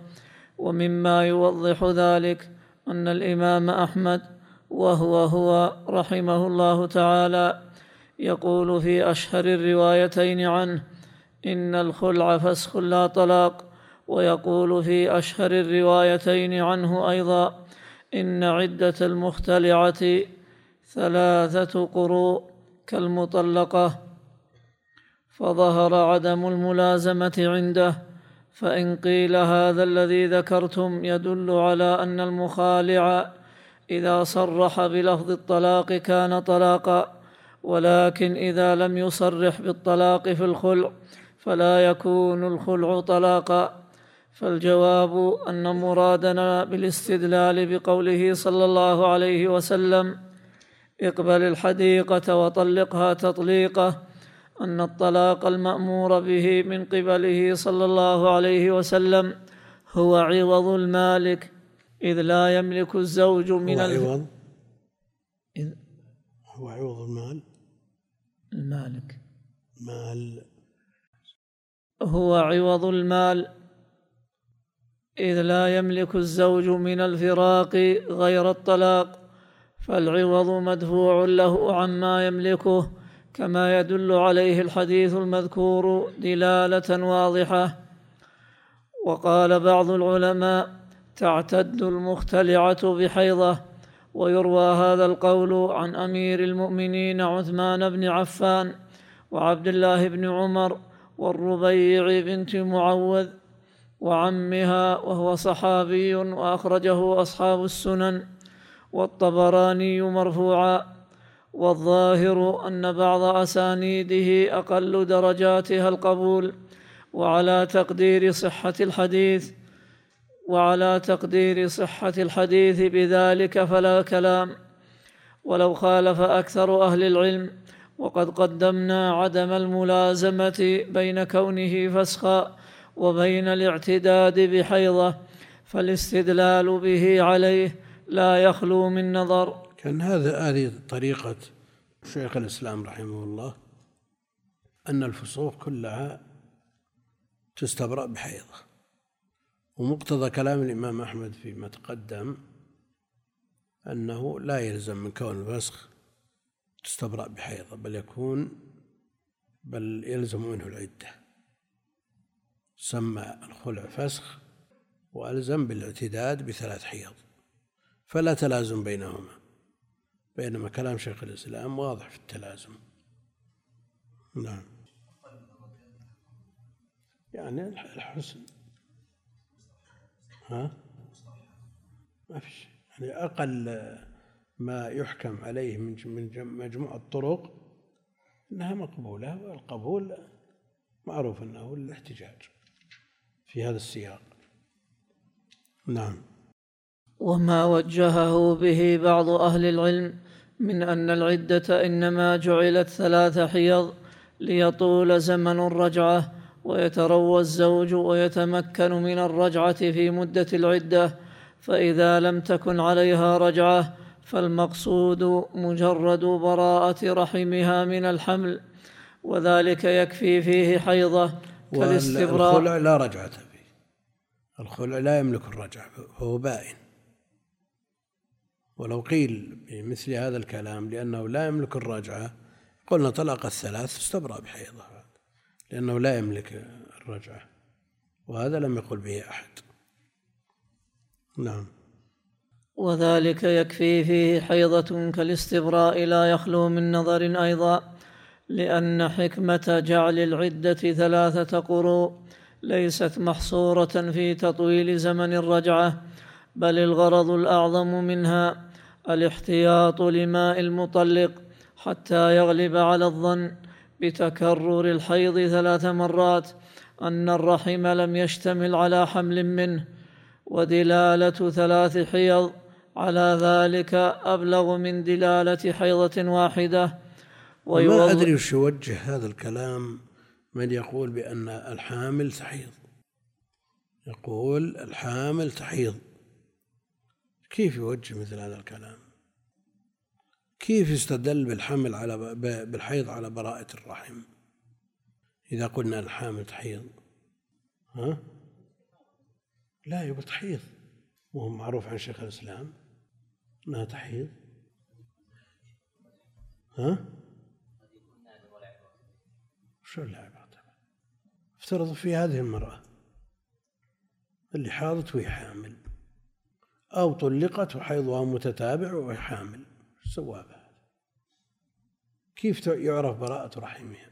ومما يوضح ذلك أن الإمام أحمد وهو هو رحمه الله تعالى يقول في أشهر الروايتين عنه إن الخلع فسخ لا طلاق ويقول في أشهر الروايتين عنه أيضا إن عدة المختلعة ثلاثة قروء كالمطلقة. فظهر عدم الملازمة عنده فإن قيل هذا الذي ذكرتم يدل على أن المخالع إذا صرح بلفظ الطلاق كان طلاقا ولكن إذا لم يصرح بالطلاق في الخلع فلا يكون الخلع طلاقا. فالجواب أن مرادنا بالاستدلال بقوله صلى الله عليه وسلم اقبل الحديقة وطلقها تطليقه أن الطلاق المأمور به من قبله صلى الله عليه وسلم هو عوض المالك إذ لا يملك الزوج من هو عوض؟ إذ هو عوض المال؟ المالك. مال. هو عوض المال إذ لا يملك الزوج من الفراق غير الطلاق فالعوض مدفوع له عما يملكه كما يدل عليه الحديث المذكور دلالة واضحة. وقال بعض العلماء تعتد المختلعة بحيضة ويروى هذا القول عن أمير المؤمنين عثمان بن عفان وعبد الله بن عمر والربيع بنت معوذ وعمها وهو صحابي وأخرجه أصحاب السنن والطبراني مرفوعا. والظاهر أن بعض أسانيده أقل درجاتها القبول وعلى تقدير صحة الحديث وعلى تقدير صحة الحديث بذلك فلا كلام. ولو خالف أكثر أهل العلم وقد قدمنا عدم الملازمة بين كونه فسخا وبين الاعتداد بحيضة فالاستدلال به عليه لا يخلو من نظر. كان هذا هذه طريقة شيخ الإسلام رحمه الله أن الفسوق كلها تستبرأ بحيضة ومقتضى كلام الإمام أحمد فيما تقدم أنه لا يلزم من كون الفسخ تستبرأ بحيضة بل يكون بل يلزم منه العدة. سمى الخلع فسخ وألزم بالاعتداد بثلاث حيض فلا تلازم بينهما. بينما كلام شيخ الإسلام واضح في التلازم. نعم. يعني الحسن. ها؟ ما فيش يعني أقل ما يحكم عليه من مجموع الطرق أنها مقبولة والقبول معروف أنه الاحتجاج في هذا السياق. نعم. وما وجهه به بعض أهل العلم من أن العدة إنما جعلت ثلاث حيض ليطول زمن الرجعة ويتروى الزوج ويتمكن من الرجعة في مدة العدة فإذا لم تكن عليها رجعة فالمقصود مجرد براءة رحمها من الحمل وذلك يكفي فيه حيضة كالاستبراء. الخلع لا رجعة فيه. الخلع لا يملك الرجعة فهو بائن. ولو قيل بمثل هذا الكلام لأنه لا يملك الرجعة قلنا طلاق الثلاث استبرأ بحيضة لأنه لا يملك الرجعة وهذا لم يقل به أحد. نعم. وذلك يكفي فيه حيضة كالاستبراء لا يخلو من نظر أيضا لأن حكمة جعل العدة ثلاثة قروء ليست محصورة في تطويل زمن الرجعة بل الغرض الأعظم منها الاحتياط لماء المطلق حتى يغلب على الظن بتكرر الحيض ثلاث مرات أن الرحم لم يشتمل على حمل منه ودلالة ثلاث حيض على ذلك أبلغ من دلالة حيضة واحدة. وما أدري وش يوجه هذا الكلام من يقول بأن الحامل تحيض. يقول الحامل تحيض. كيف يوجه مثل هذا الكلام؟ كيف يستدل بالحمل على بالحيض على براءة الرحم؟ إذا قلنا الحامل تحيض ها؟ لا يقول تحيض. وهو معروف عن شيخ الإسلام أنها تحيض. ها؟ شو اللعبة؟ افترض في هذه المرأة اللي حاضت وهي حامل. أو طلقت وحيضها متتابع وهي حامل سوى بهذا. كيف يعرف براءة رحمها؟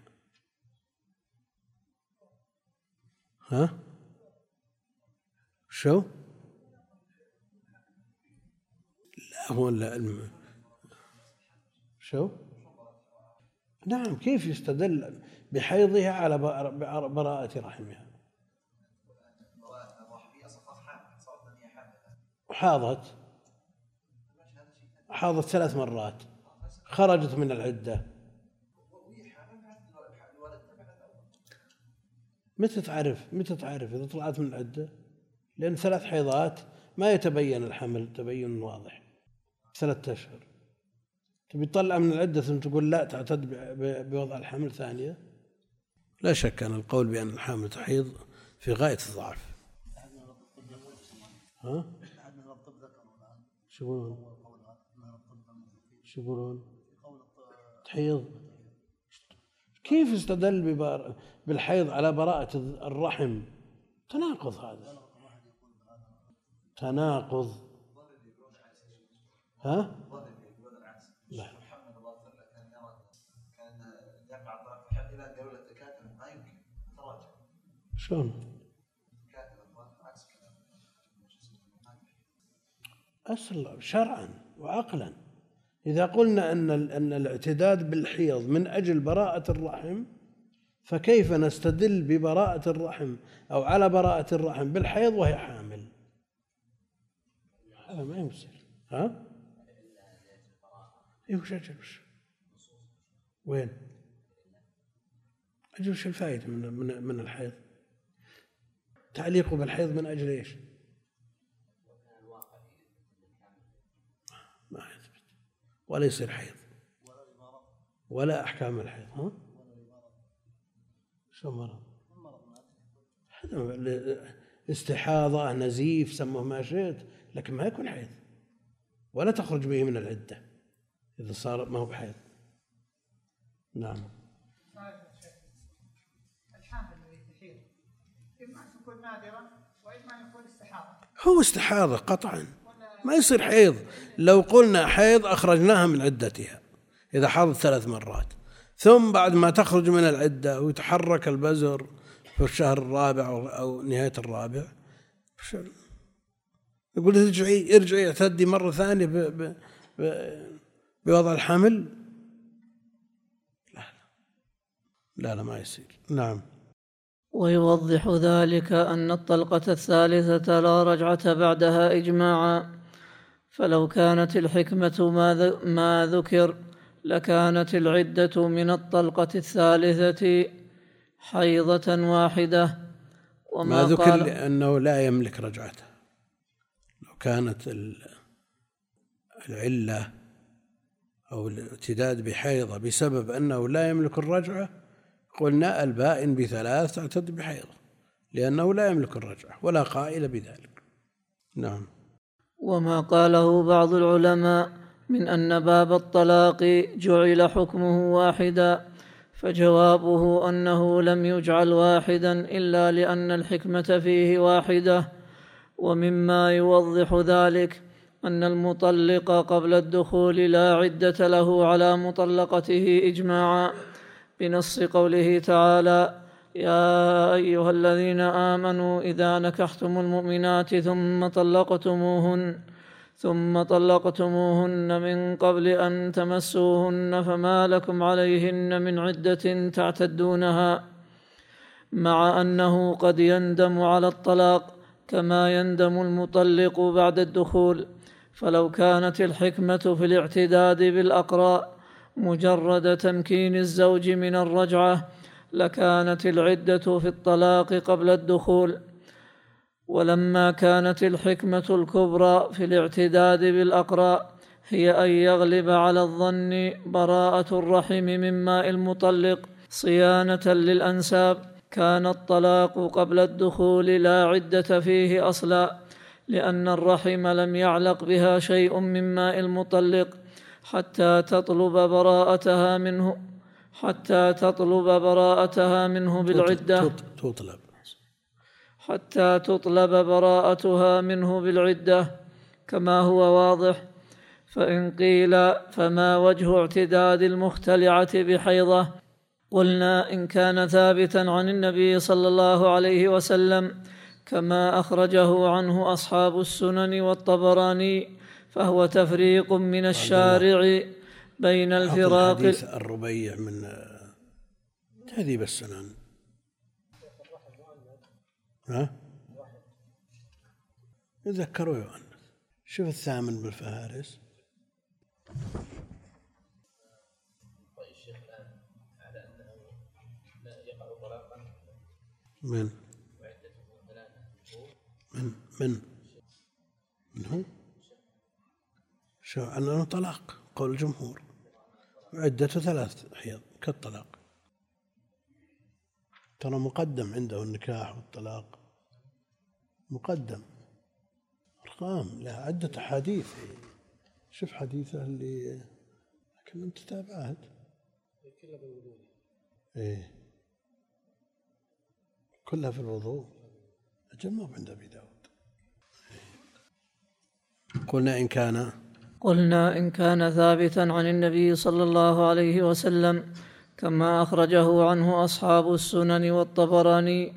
ها؟ شو؟ لا هو العلم شو؟ نعم كيف يستدل بحيضها على براءة رحمها؟ حاضت. حاضت ثلاث مرات. خرجت من العدة. متى تعرف؟ متى تعرف إذا طلعت من العدة؟ لأن ثلاث حيضات ما يتبين الحمل تبين واضح. ثلاثة أشهر. تبي تطلع من العدة ثم تقول لا تعتد بوضع الحمل ثانية؟ لا شك أن القول بأن الحامل تحيض في غاية الضعف. ها؟ شو يقولون؟ شو يقولون؟ تحيض. كيف استدل بالحيض على براءة الرحم؟ تناقض هذا. تناقض. ها؟ لا. شلون؟ أصل شرعا وعقلا إذا قلنا أن أن الاعتداد بالحيض من أجل براءة الرحم فكيف نستدل ببراءة الرحم أو على براءة الرحم بالحيض وهي حامل هذا ما يصير ها؟ اي وش أجل وش؟ وين؟ أجل وش الفائدة من من من الحيض؟ تعليقه بالحيض من أجل إيش؟ ما يثبت ولا يصير حيض. ولا أحكام الحيض ها؟ شو مرض؟ استحاضة نزيف سموه ما شئت لكن ما يكون حيض. ولا تخرج به من العدة إذا صار ما هو بحيض. نعم. الحامل الذي تحيض إما أن تكون نادرة وإما أن يكون استحاضة. هو استحاضة قطعا. ما يصير حيض. لو قلنا حيض أخرجناها من عدتها إذا حاضت ثلاث مرات. ثم بعد ما تخرج من العدة ويتحرك البزر في الشهر الرابع أو نهاية الرابع يقول ارجعي ارجعي اعتدي مرة ثانية ب ب ب بوضع الحمل. لا لا لا ما يصير. نعم. ويوضح ذلك أن الطلقة الثالثة لا رجعة بعدها إجماعا. فلو كانت الحكمة ما, ما ذكر لكانت العدة من الطلقة الثالثة حيضة واحدة. وما ما ذكر لأنه لا يملك رجعته. لو كانت العلة أو الاعتداد بحيضة بسبب أنه لا يملك الرجعة قلنا البائن بثلاث تعتد بحيضة لأنه لا يملك الرجعة ولا قائل بذلك. نعم. وما قاله بعض العلماء من أن باب الطلاق جعل حكمه واحدا فجوابه أنه لم يجعل واحدا إلا لأن الحكمة فيه واحدة. ومما يوضح ذلك أن المطلق قبل الدخول لا عدة له على مطلقته إجماعا بنص قوله تعالى يا أيها الذين آمنوا إذا نكحتم المؤمنات ثم طلقتموهن ثم طلقتموهن من قبل أن تمسوهن فما لكم عليهن من عدة تعتدونها مع أنه قد يندم على الطلاق كما يندم المطلق بعد الدخول. فلو كانت الحكمة في الاعتداد بالأقراء مجرد تمكين الزوج من الرجعة لكانت العدة في الطلاق قبل الدخول ولما كانت الحكمة الكبرى في الاعتداد بالأقراء هي أن يغلب على الظن براءة الرحم من ماء المطلق صيانة للأنساب. كان الطلاق قبل الدخول لا عدة فيه أصلا لأن الرحم لم يعلق بها شيء من ماء المطلق حتى تطلب براءتها منه. حتى تطلب براءتها منه بالعدة. تطلب حتى تطلب براءتها منه بالعدة كما هو واضح. فإن قيل فما وجه اعتداد المختلعة بحيضة؟ قلنا إن كان ثابتا عن النبي صلى الله عليه وسلم كما أخرجه عنه أصحاب السنن والطبراني فهو تفريق من الشارع. بين الفراق حديث الربيع من تهذيب السنن ها؟ يذكروا يؤنث شوف الثامن بالفهارس. من؟ من؟ من؟ من هو شو أنه طلاق قول الجمهور. عدته ثلاث حيض كالطلاق. ترى مقدم عنده النكاح والطلاق. مقدم. أرقام. لها عدة أحاديث. شوف حديثه اللي لكن أنت تابعت. كلها بالوضوء إيه. كلها في الوضوء. أجل ما عند أبي داود. قلنا إن كان قلنا إن كان ثابتا عن النبي صلى الله عليه وسلم كما أخرجه عنه أصحاب السنن والطبراني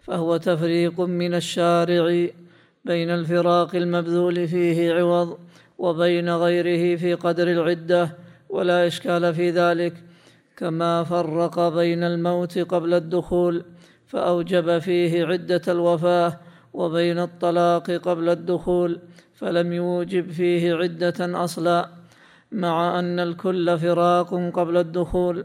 فهو تفريق من الشارع بين الفراق المبذول فيه عوض وبين غيره في قدر العدة ولا إشكال في ذلك كما فرق بين الموت قبل الدخول فأوجب فيه عدة الوفاة وبين الطلاق قبل الدخول فلم يوجب فيه عدة أصلا مع أن الكل فراق قبل الدخول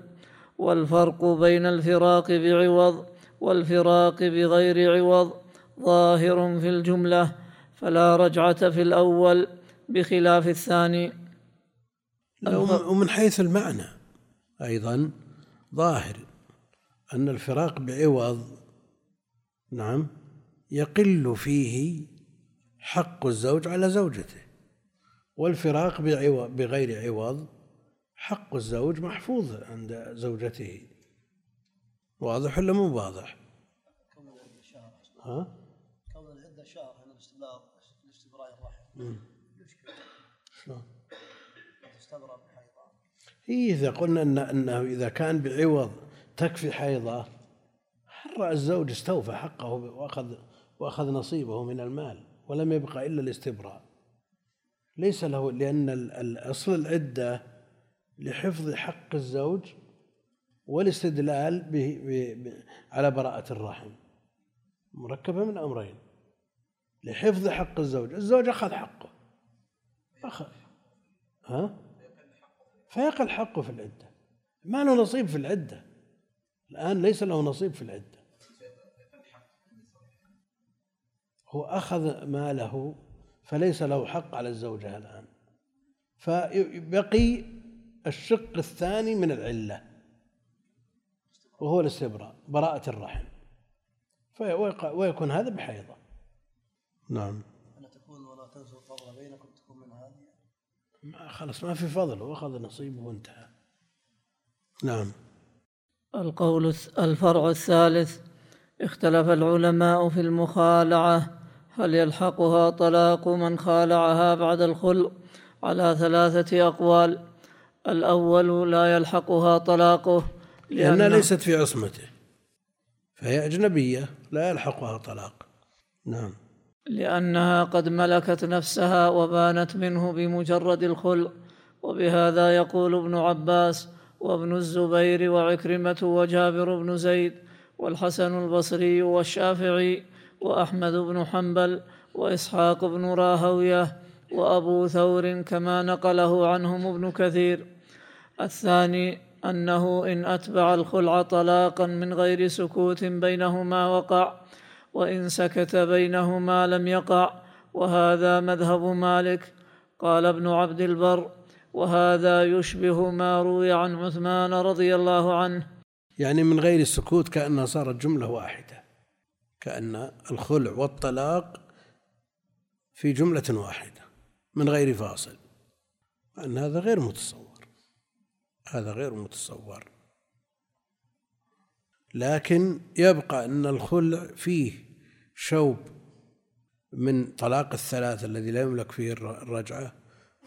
والفرق بين الفراق بعوض والفراق بغير عوض ظاهر في الجملة فلا رجعة في الأول بخلاف الثاني. ومن حيث المعنى أيضا ظاهر أن الفراق بعوض نعم يقل فيه حق الزوج على زوجته والفراق بغير عوض حق الزوج محفوظ عند زوجته واضح ولا مو واضح؟ ها؟ كون العدة شهر الرحم شلون؟ تستبرأ بحيضة إذا قلنا إن أنه إذا كان بعوض تكفي حيضة الزوج استوفى حقه وأخذ وأخذ نصيبه من المال ولم يبقى إلا الاستبراء. ليس له لأن الأصل العدة لحفظ حق الزوج والاستدلال به على براءة الرحم مركبة من أمرين لحفظ حق الزوج. الزوج أخذ حقه. أخذ. ها؟ فيقل حقه في العدة. ما له نصيب في العدة. الآن ليس له نصيب في العدة. هو أخذ ماله فليس له حق على الزوجة الآن. فبقي الشق الثاني من العلة وهو الاستبراء براءة الرحم. ويكون هذا بحيضة. نعم. ألا تكون ولا تنسوا الفضل بينكم تكون من هذه؟ ما خلاص ما في فضل وأخذ نصيبه وانتهى. نعم. القول الفرع الثالث اختلف العلماء في المخالعة. هل يلحقها طلاق من خالعها بعد الخلق على ثلاثة أقوال؟ الأول لا يلحقها طلاقه لأنها ليست في عصمته فهي أجنبية لا يلحقها طلاق. نعم. لأنها قد ملكت نفسها وبانت منه بمجرد الخلق وبهذا يقول ابن عباس وابن الزبير وعكرمة وجابر بن زيد والحسن البصري والشافعي وأحمد بن حنبل وإسحاق بن راهوية وأبو ثور كما نقله عنهم ابن كثير. الثاني أنه إن أتبع الخلع طلاقا من غير سكوت بينهما وقع وإن سكت بينهما لم يقع وهذا مذهب مالك. قال ابن عبد البر وهذا يشبه ما روي عن عثمان رضي الله عنه. يعني من غير السكوت كأنها صارت جملة واحدة. كأن الخلع والطلاق في جملة واحدة من غير فاصل أن هذا غير متصور. هذا غير متصور. لكن يبقى أن الخلع فيه شوب من طلاق الثلاث الذي لا يملك فيه الرجعة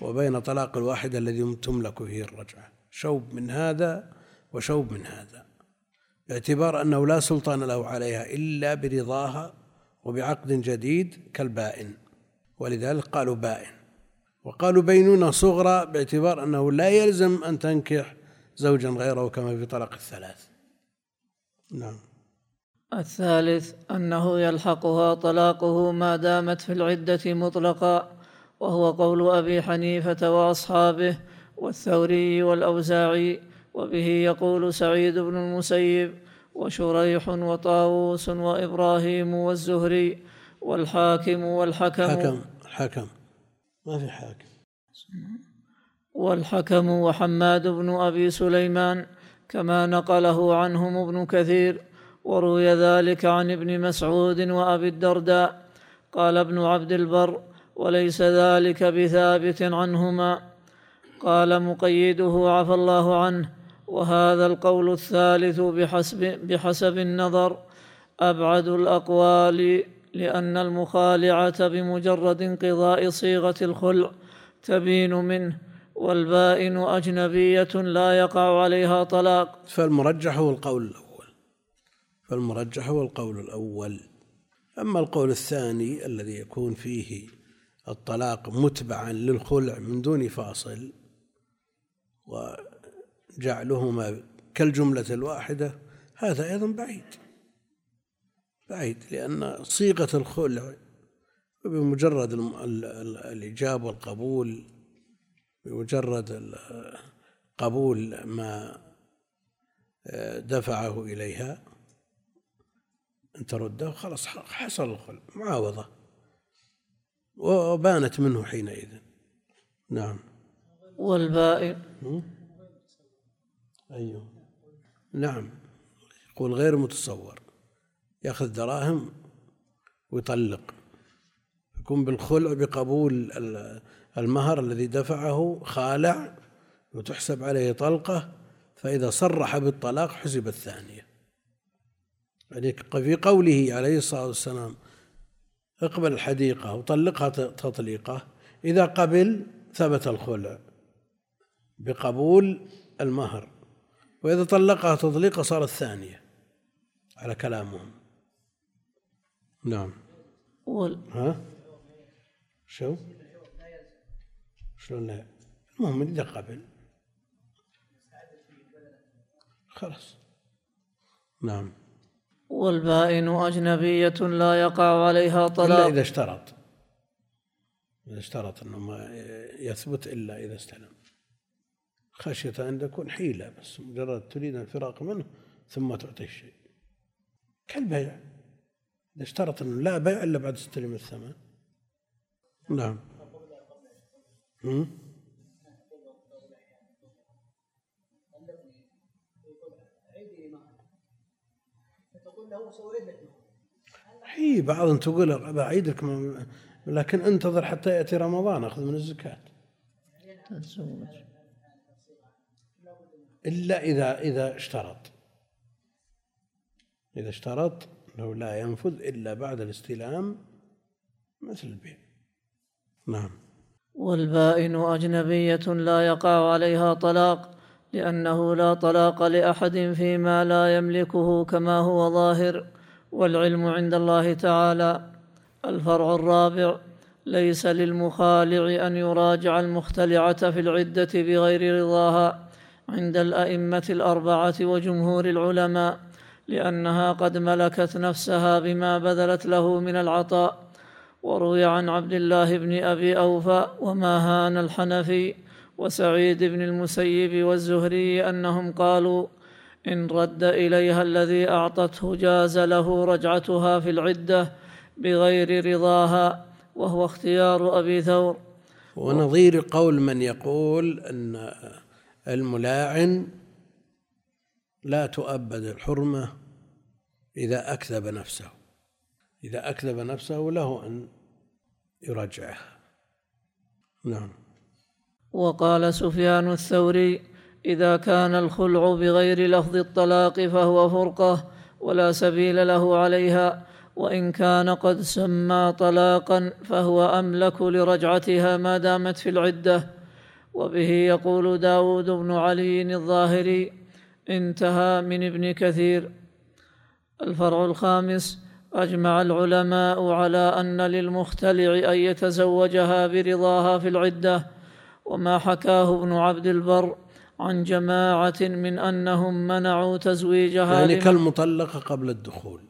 وبين طلاق الواحد الذي تملك فيه الرجعة. شوب من هذا وشوب من هذا. باعتبار أنه لا سلطان له عليها إلا برضاها وبعقد جديد كالبائن. ولذلك قالوا بائن. وقالوا بينونة صغرى باعتبار أنه لا يلزم أن تنكح زوجا غيره كما في طلاق الثلاث. نعم. الثالث أنه يلحقها طلاقه ما دامت في العدة مطلقا وهو قول أبي حنيفة وأصحابه والثوري والأوزاعي. وبه يقول سعيد بن المسيب وشريح وطاووس وإبراهيم والزهري والحاكم والحكم حكم حكم. ما في حاكم. والحكم وحماد بن أبي سليمان كما نقله عنهم ابن كثير وروي ذلك عن ابن مسعود وأبي الدرداء. قال ابن عبد البر وليس ذلك بثابت عنهما قال مقيده عفى الله عنه وهذا القول الثالث بحسب, بحسب النظر أبعد الأقوال لأن المخالعة بمجرد انقضاء صيغة الخلع تبين منه والبائن أجنبية لا يقع عليها طلاق. فالمرجح هو القول الأول. فالمرجح هو القول الأول. أما القول الثاني الذي يكون فيه الطلاق متبعا للخلع من دون فاصل وجعلهما كالجملة الواحدة هذا أيضا بعيد. بعيد لأن صيغة الخلع بمجرد الإجابة والقبول بمجرد قبول ما آه، دفعه إليها أن ترده خلاص حصل الخلع معاوضة. وبانت منه حينئذ. نعم. والبائن أيوه. نعم. يقول غير متصور. ياخذ دراهم ويطلق. يكون بالخلع بقبول المهر الذي دفعه خالع وتحسب عليه طلقة فإذا صرح بالطلاق حسب الثانية. يعني في قوله عليه الصلاة والسلام اقبل الحديقة وطلقها تطليقة إذا قبل ثبت الخلع بقبول المهر. وإذا طلقها تطليقة صارت ثانية على كلامهم. نعم. وال... ها؟ شو؟ شلون لا؟ المهم إذا قبل. خلاص. نعم. والبائن أجنبية لا يقع عليها طلاق. إلا إذا اشترط. إذا اشترط أنه ما يثبت إلا إذا استلم. خشية أن تكون حيلة بس مجرد تريد الفراق منه ثم تعطيه الشيء. كالبيع. إذا اشترط أنه لا بيع إلا بعد استلم الثمن. نعم. لك هي بعض تقول بعيدك لكن انتظر حتى يأتي رمضان أخذ من الزكاة. إلا إذا إذا اشترط. إذا اشترط أنه لا ينفذ إلا بعد الاستلام مثل البيع. نعم. والبائن أجنبية لا يقع عليها طلاق لأنه لا طلاق لأحد فيما لا يملكه كما هو ظاهر والعلم عند الله تعالى. الفرع الرابع ليس للمخالع أن يراجع المختلعة في العدة بغير رضاها. عند الأئمة الأربعة وجمهور العلماء لأنها قد ملكت نفسها بما بذلت له من العطاء. وروي عن عبد الله بن أبي أوفى وماهان الحنفي وسعيد بن المسيب والزهري أنهم قالوا إن رد إليها الذي أعطته جاز له رجعتها في العدة بغير رضاها وهو اختيار أبي ثور. ونظير قول من يقول أن الملاعن لا تؤبد الحرمة إذا أكذب نفسه. إذا أكذب نفسه له أن يراجعها نعم. وقال سفيان الثوري إذا كان الخلع بغير لفظ الطلاق فهو فرقة ولا سبيل له عليها وإن كان قد سمى طلاقا فهو أملك لرجعتها ما دامت في العدة. وبه يقول داود بن علي الظاهري انتهى من ابن كثير. الفرع الخامس أجمع العلماء على أن للمختلع أن يتزوجها برضاها في العدة. وما حكاه ابن عبد البر عن جماعة من أنهم منعوا تزويجها يعني كالمطلقه قبل الدخول.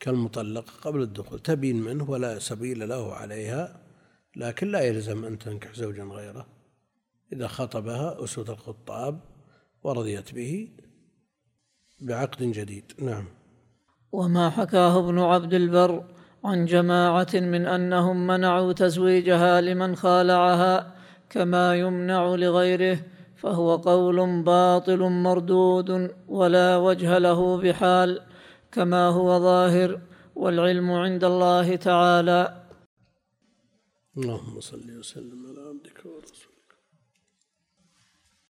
كالمطلقه قبل الدخول. تبين منه ولا سبيل له عليها. لكن لا يلزم أن تنكح زوجا غيره. إذا خطبها أسود الخطاب ورضيت به بعقد جديد. نعم. وما حكاه ابن عبد البر عن جماعة من أنهم منعوا تزويجها لمن خالعها كما يمنع لغيره فهو قول باطل مردود ولا وجه له بحال كما هو ظاهر والعلم عند الله تعالى. اللهم صل وسلم على عبدك ورسولك.